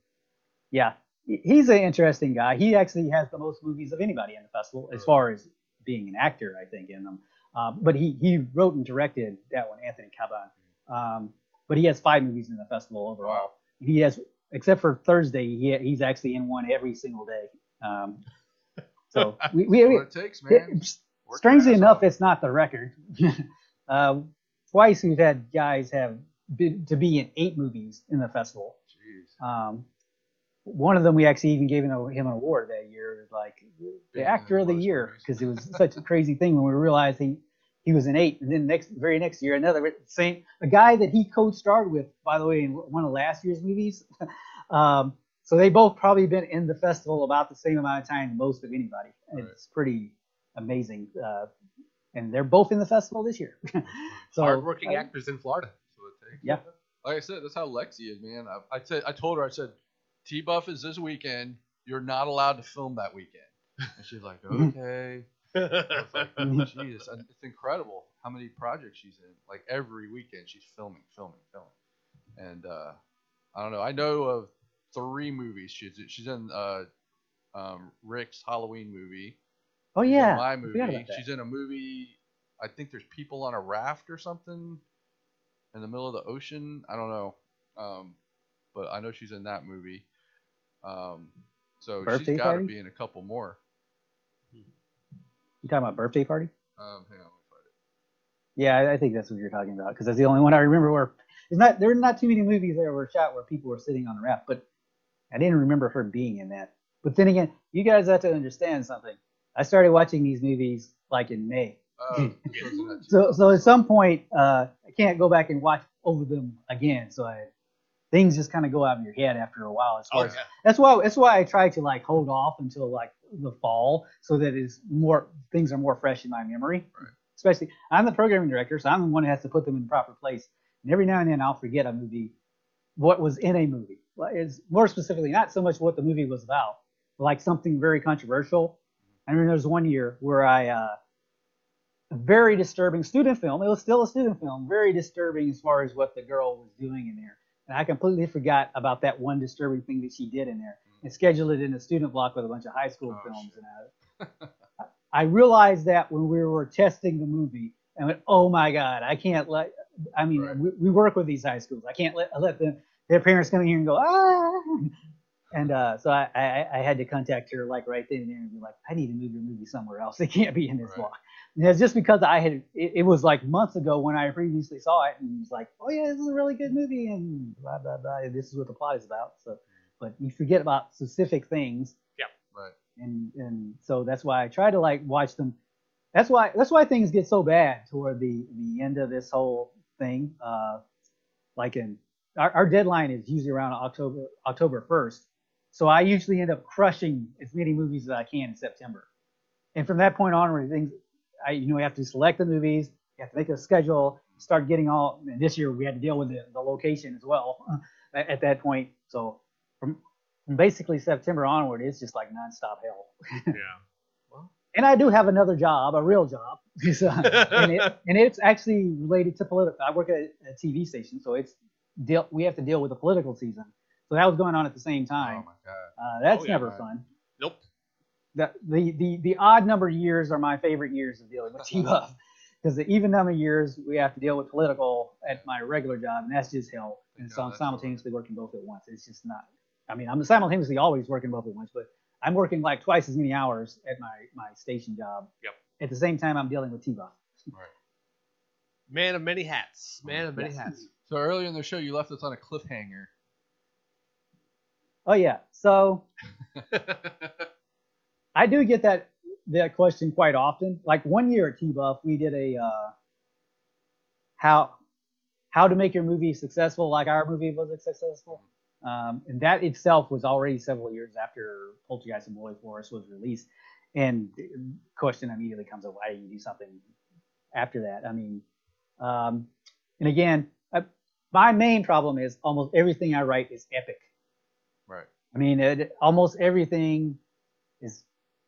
yeah. He's an interesting guy. He actually has the most movies of anybody in the festival as far as being an actor, I think, in them. Um, but he he wrote and directed that one, Anthony Caban. Um, but he has five movies in the festival overall. He has, except for Thursday, he he's actually in one every single day. Um, so we, we, we what it takes, man. it- strangely enough, off. it's not the record. uh, twice we've had guys have been to be in eight movies in the festival. Jeez. Um, one of them we actually even gave him, a, him an award that year, like the actor of the year, because it was such a crazy thing when we realized he he was in eight, and then next very next year another same a guy that he co-starred with, by the way, in one of last year's movies. um, so they both probably been in the festival about the same amount of time most of anybody. Right. It's pretty amazing, uh, and they're both in the festival this year. so Hardworking uh, actors in Florida. That's what it takes. Yeah. Like I said, that's how Lexi is, man. I, I said, I told her, I said, T Buff is this weekend. You're not allowed to film that weekend. And she's like, okay. I was like, Mhm. Jesus, it's incredible how many projects she's in. Like every weekend, she's filming, filming, filming. And uh, I don't know. I know of three movies she's she's in. Uh, um, Rick's Halloween movie. Oh She's in yeah, my movie. forgot about that. She's in a movie. I think there's people on a raft or something in the middle of the ocean. I don't know, um, but I know she's in that movie. Um, so Birthday she's got to be in a couple more. You talking about birthday party? Um, hang on, let me find it. Yeah, I, think that's what you're talking about because that's the only one I remember where there's not there are not too many movies that were shot where people were sitting on the raft, but I didn't remember her being in that. But then again, you guys have to understand something. I started watching these movies like in May, Oh, she was in that too. so so at some point uh, I can't go back and watch over them again. So I things just kind of go out of your head after a while. As far Oh, as that's why that's why I try to like hold off until like the fall so that is more things are more fresh in my memory. Right. Especially I'm the programming director, so I'm the one who has to put them in the proper place. And every now and then I'll forget a movie, what was in a movie. Like, It's more specifically not so much what the movie was about, but like something very controversial. I remember there was one year where I uh, a very disturbing student film. It was still a student film, very disturbing as far as what the girl was doing in there. And I completely forgot about that one disturbing thing that she did in there and scheduled it in a student block with a bunch of high school Oh, films. shit. And I, I realized that when we were testing the movie, and went, "Oh my God, I can't let." I mean, Right. we, we work with these high schools. I can't let let them their parents come in here and go ah. And uh, so I, I I had to contact her like right then and there and be like, I need to move your movie somewhere else. It can't be in this Right. block. And it's just because I had it, it was like months ago when I previously saw it and was like, oh yeah, this is a really good movie and blah blah blah. And this is what the plot is about. So, but you forget about specific things. Yeah. Right. and and so that's why I try to like watch them. That's why that's why things get so bad toward the the end of this whole thing. Uh, like in our, our deadline is usually around October October first, so I usually end up crushing as many movies as I can in September. And from that point onward, things I you know we have to select the movies, you have to make a schedule, start getting all. And this year we had to deal with the, the location as well at, at that point. So from, from basically September onward, it's just like nonstop hell. Yeah. and I do have another job, a real job, and, it, and it's actually related to political. I work at a TV station, so it's deal. We have to deal with the political season. So that was going on at the same time. Oh my god. Uh, that's Oh, yeah, never right. fun. Nope. The, the the the odd number years are my favorite years of dealing with T-Buff because the even number years we have to deal with political at my regular job, and that's just hell. And Yeah, so I'm simultaneously working both at once. It's just not. I mean, I'm simultaneously always working both at once, but I'm working like twice as many hours at my my station job. Yep. At the same time, I'm dealing with T-Buff. Man of many hats. Man of many hats. So earlier in the show, you left us on a cliffhanger. Oh yeah. So I do get that that question quite often. Like one year at T-Buff, we did a uh, how how to make your movie successful, like our movie was successful, um, and that itself was already several years after Poltergeist and Borley Forest was released. And the question immediately comes up: Why do you do something after that? I mean, um, and again, uh, my main problem is almost everything I write is epic. Right. I mean, it, almost everything is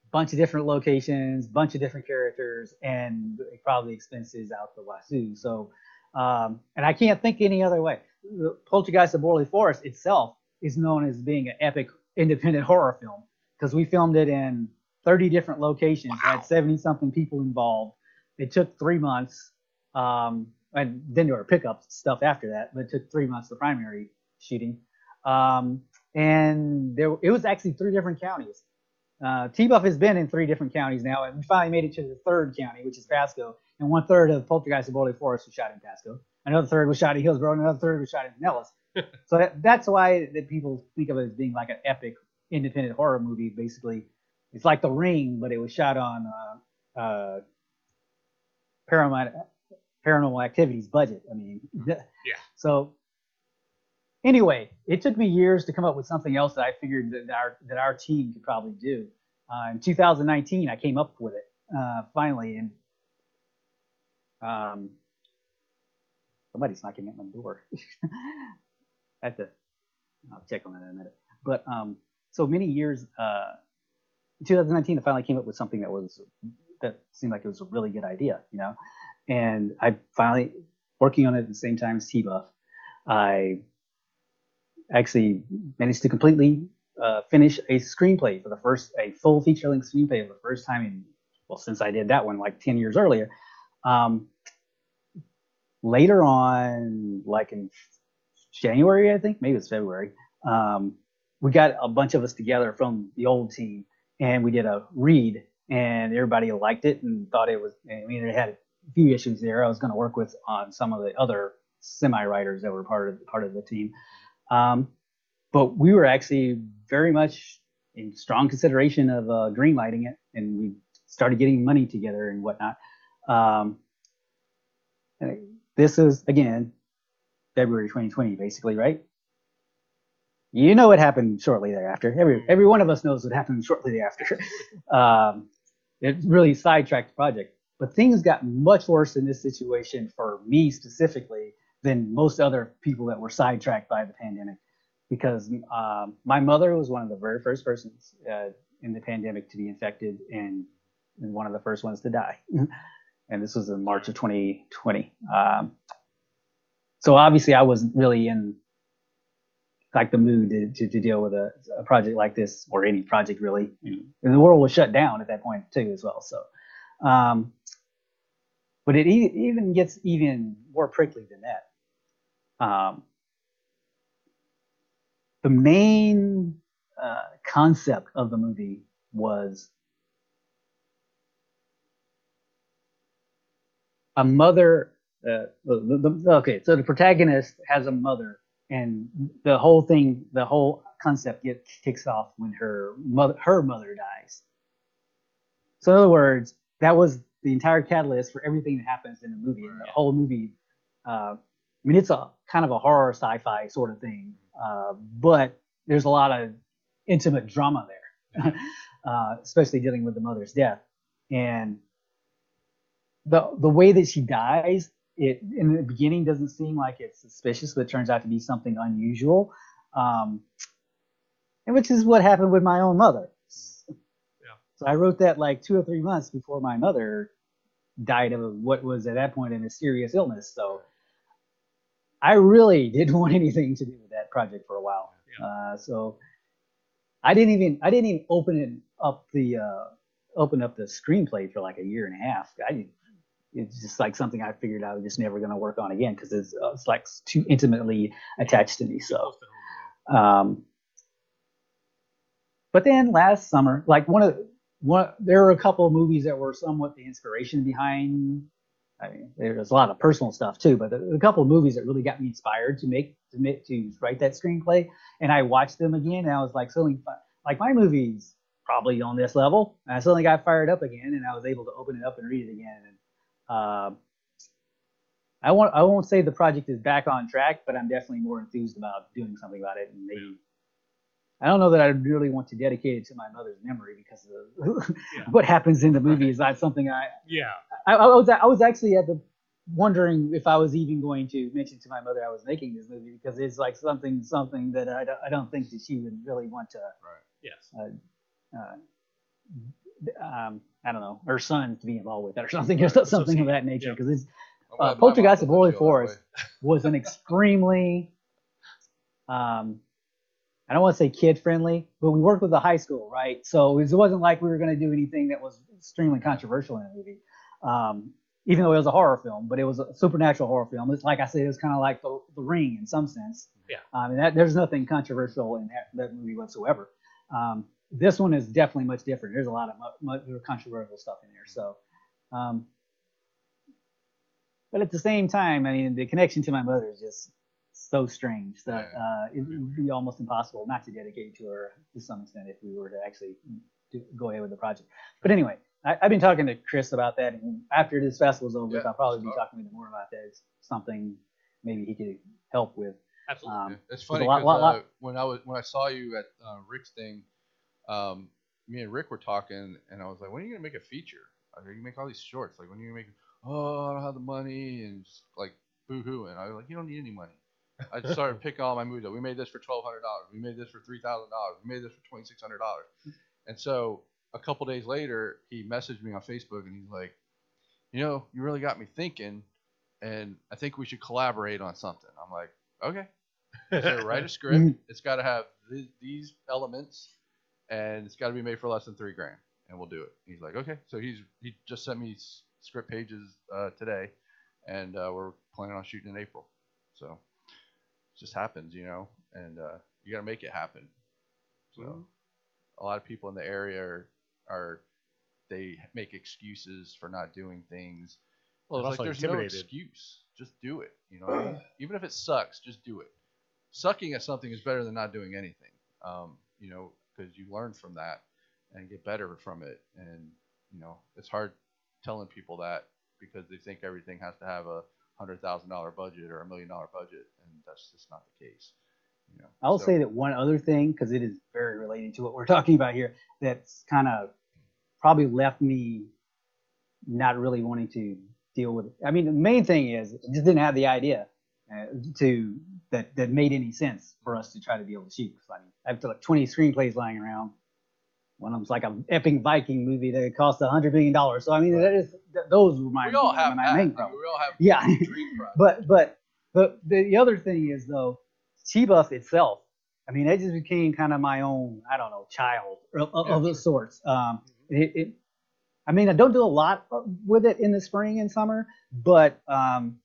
a bunch of different locations, bunch of different characters, and probably expenses out the wazoo. So, um, and I can't think any other way. The Poltergeist of Borley Forest itself is known as being an epic independent horror film because we filmed it in 30 different locations, Wow. had 70 something people involved. It took three months, um, and then there were pickup stuff after that, but it took three months the primary shooting. Um, and there it was actually three different counties. Uh, T-Buff has been in three different counties now, and we finally made it to the third county, which is Pasco. And one third of Poltergeist of Borley Forest was shot in Pasco. Another third was shot in Hillsborough, and another third was shot in Pinellas. so that, that's why that people think of it as being like an epic independent horror movie. Basically, it's like The Ring, but it was shot on uh, uh, Paramount Paranormal Activities budget. I mean, Yeah. So anyway, it took me years to come up with something else that I figured that our that our team could probably do. Uh, in 2019, I came up with it uh, finally, and um, somebody's knocking at my door. I have to. I'll check on that in a minute. But um, so many years. Uh, in 2019, I finally came up with something that was that seemed like it was a really good idea, you know. And I finally working on it at the same time as T-Buff. I actually managed to completely uh, finish a screenplay for the first, a full feature-length screenplay for the first time in, well, since I did that one like 10 years earlier. Um, later on, like in January, I think, maybe it's February, um, we got a bunch of us together from the old team and we did a read and everybody liked it and thought it was, I mean, it had a few issues there. I was going to work with on some of the other semi-writers that were part of part of the team. Um, but we were actually very much in strong consideration of uh, greenlighting it, and we started getting money together and whatnot. Um, this is again February 2020, basically, right? You know what happened shortly thereafter. Every every one of us knows what happened shortly thereafter. um, it really sidetracked the project. But things got much worse in this situation for me specifically than most other people that were sidetracked by the pandemic because um, my mother was one of the very first persons uh, in the pandemic to be infected and, and one of the first ones to die. and this was in March of 2020. Um, so obviously, I wasn't really in like the mood to, to, to deal with a, a project like this or any project really. And the world was shut down at that point too, as well. So, um, but it e- even gets even more prickly than that. Um, the main uh, concept of the movie was a mother. Uh, the, the, okay, so the protagonist has a mother and the whole thing, the whole concept get kicks off when her mother her mother dies. So in other words, that was the entire catalyst for everything that happens in the movie. And the whole movie, uh, I mean, it's a kind of a horror sci-fi sort of thing, uh, but there's a lot of intimate drama there, uh, especially dealing with the mother's death. And the the way that she dies, it in the beginning doesn't seem like it's suspicious, but it turns out to be something unusual. Um, and which is what happened with my own mother. Yeah. So I wrote that like two or three months before my mother died of what was at that point a mysterious illness. So I really didn't want anything to do with that project for a while. Yeah. Uh, so I didn't even I didn't even open it up the uh, open up the screenplay for like a year and a half. I didn't, it's just like something I figured I was just never going to work on again because it's, uh, it's like too intimately attached to me. So, Close to home, um, but then last summer, like one of one, there were a couple of movies that were somewhat the inspiration behind. I mean, there's a lot of personal stuff too, but a, couple of movies that really got me inspired to make to make to write that screenplay. And I watched them again, and I was like, suddenly, like my movies probably on this level. And I suddenly got fired up again, and I was able to open it up and read it again. And um, I won't I won't say the project is back on track, but I'm definitely more enthused about doing something about it. And maybe I don't know that I really want to dedicate it to my mother's memory because of Yeah. what happens in the movie is not something I Yeah. I, I was I was actually at the wondering if I was even going to mention to my mother I was making this movie because it's like something something that I don't, I don't think that she would really want to Right. Yes. uh, um, I don't know her son to be involved with it or something or something of that nature Yeah. because it's I'm Uh, glad Poltergeist of doesn't Borley Forest. was an extremely um I don't want to say kid friendly, but we worked with a high school, right? So it wasn't like we were going to do anything that was extremely controversial in the movie. Um, even though it was a horror film, but it was a supernatural horror film. It's like I said, it was kind of like the, the Ring in some sense. Yeah. Um, and that, there's nothing controversial in that, that movie whatsoever. Um, this one is definitely much different. There's a lot of mu- mu- controversial stuff in there. So, um, but at the same time, I mean, the connection to my mother is just so strange that uh, it would be almost impossible not to dedicate to her to some extent if we were to actually do, go ahead with the project. But anyway, I, I've been talking to Chris about that, and after this festival's over, Yeah, I'll probably be talking to him more about that. It's something maybe he could help with. Absolutely. Um, It's funny lot- 'cause, lot- lot- uh, when I was when I saw you at uh, Rick's thing, um, me and Rick were talking, and I was like, "When are you gonna make a feature? Like, you make all these shorts. Like, when are you gonna make? Oh, I don't have the money, and just like boo hoo." And I was like, "You don't need any money." I just started picking all my movies. up. We made this for twelve hundred dollars. We made this for three thousand dollars. We made this for twenty six hundred dollars. And so a couple days later, he messaged me on Facebook, and he's like, "You know, you really got me thinking, and I think we should collaborate on something." I'm like, "Okay." So write a script. It's got to have th- these elements, and it's got to be made for less than three grand, and we'll do it. He's like, okay. So he's he just sent me s- script pages uh, today, and uh, we're planning on shooting in April. So it just happens, you know, and uh, you got to make it happen. So Mhm. a lot of people in the area are, are they make excuses for not doing things. Well, It's like there's no excuse. Just do it. You know, what I mean? even if it sucks, just do it. Sucking at something is better than not doing anything. Um, you know, because you learn from that and get better from it. And you know, it's hard telling people that because they think everything has to have a hundred thousand dollar budget or a million dollar budget, and that's just not the case. You know, I'll So- say that one other thing, because it is very related to what we're talking about here, that's kind of probably left me not really wanting to deal with it. I mean, the main thing is I just didn't have the idea uh, to that that made any sense for us to try to be able to shoot. I mean, I have like 20 screenplays lying around. One of them's like an epic Viking movie that cost a hundred million dollars. So I mean, that is th- those were my we all have my. Main problem. we all have Yeah. dream projects. But but the the other thing is though, T-Buff itself. I mean, it just became kind of my own, I don't know, child of, of of sure. sorts. Um, it, it, I mean, I don't do a lot with it in the spring and summer, but um,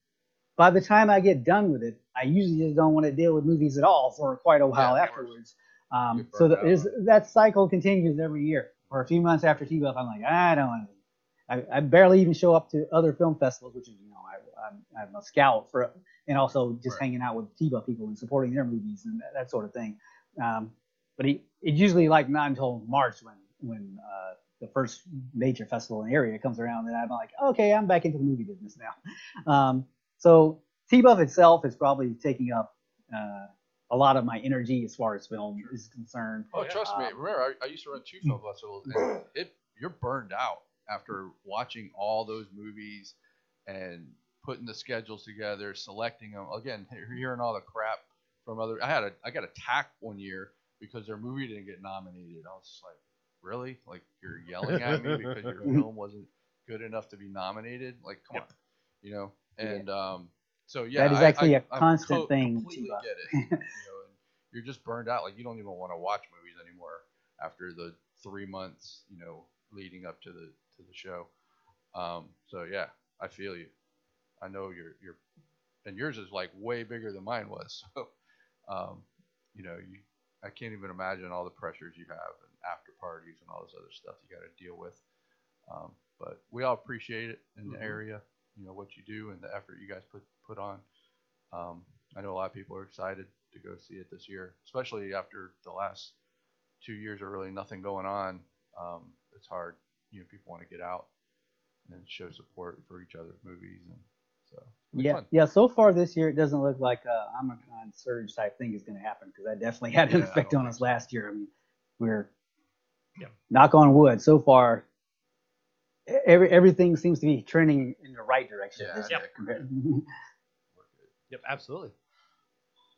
by the time I get done with it, I usually just don't want to deal with movies at all for quite a while Yeah, afterwards. Um, so burnt that, is, that cycle continues every year. For a few months after T-Buff, I'm like, I don't want to. I, I barely even show up to other film festivals, which is you know I, I'm, I'm a scout for, and also just Right. hanging out with T-Buff people and supporting their movies and that, that sort of thing. Um, but it, it's usually like not until March when when uh, the first major festival in the area comes around and I'm like, okay, I'm back into the movie business now. Um, so T-Buff itself is probably taking up uh, a lot of my energy as far as film is concerned. Oh, Yeah. trust me. Um, Remember, I, I used to run two film festivals, and it you're burned out after watching all those movies and putting the schedules together, selecting them. Again, hearing all the crap from other. I had a I got attacked one year because their movie didn't get nominated. I was just like, really? Like you're yelling at me because your film wasn't good enough to be nominated? Like, come Yep. on, you know. Yeah. And um, so yeah, That is actually I- a constant co- thing, Completely get it. you know, and you're just burned out. Like you don't even want to watch movies anymore after the three months, you know, leading up to the to the show. Um, so yeah, I feel you. I know you're you're, and yours is like way bigger than mine was. So, um, you know, you I can't even imagine all the pressures you have and after parties and all this other stuff you got to deal with. Um, but we all appreciate it in the Mhm. area. You know what you do and the effort you guys put put on. Um, I know a lot of people are excited to go see it this year, especially after the last two years of really nothing going on. Um, it's hard. You know, people want to get out and show support for each other's movies, and so Yeah, fun. yeah. So far this year, it doesn't look like a Omicron surge type thing is going to happen because that definitely had an Yeah, effect on us so. last year. I mean, we're Yeah. knock on wood. So far, every everything seems to be trending in the right direction. Yeah, this yeah, year compared- We're good. Yep, absolutely.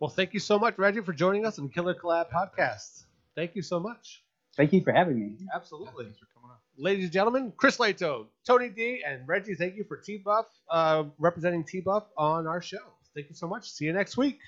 Well, thank you so much, Reggie, for joining us on Killer Collab Podcast. Thank you so much. Thank you for having me. Yeah, Absolutely. thanks for coming on. Ladies and gentlemen, Chris Lato, Tony D, and Reggie, thank you for T Buff, uh, representing T Buff on our show. Thank you so much. See you next week.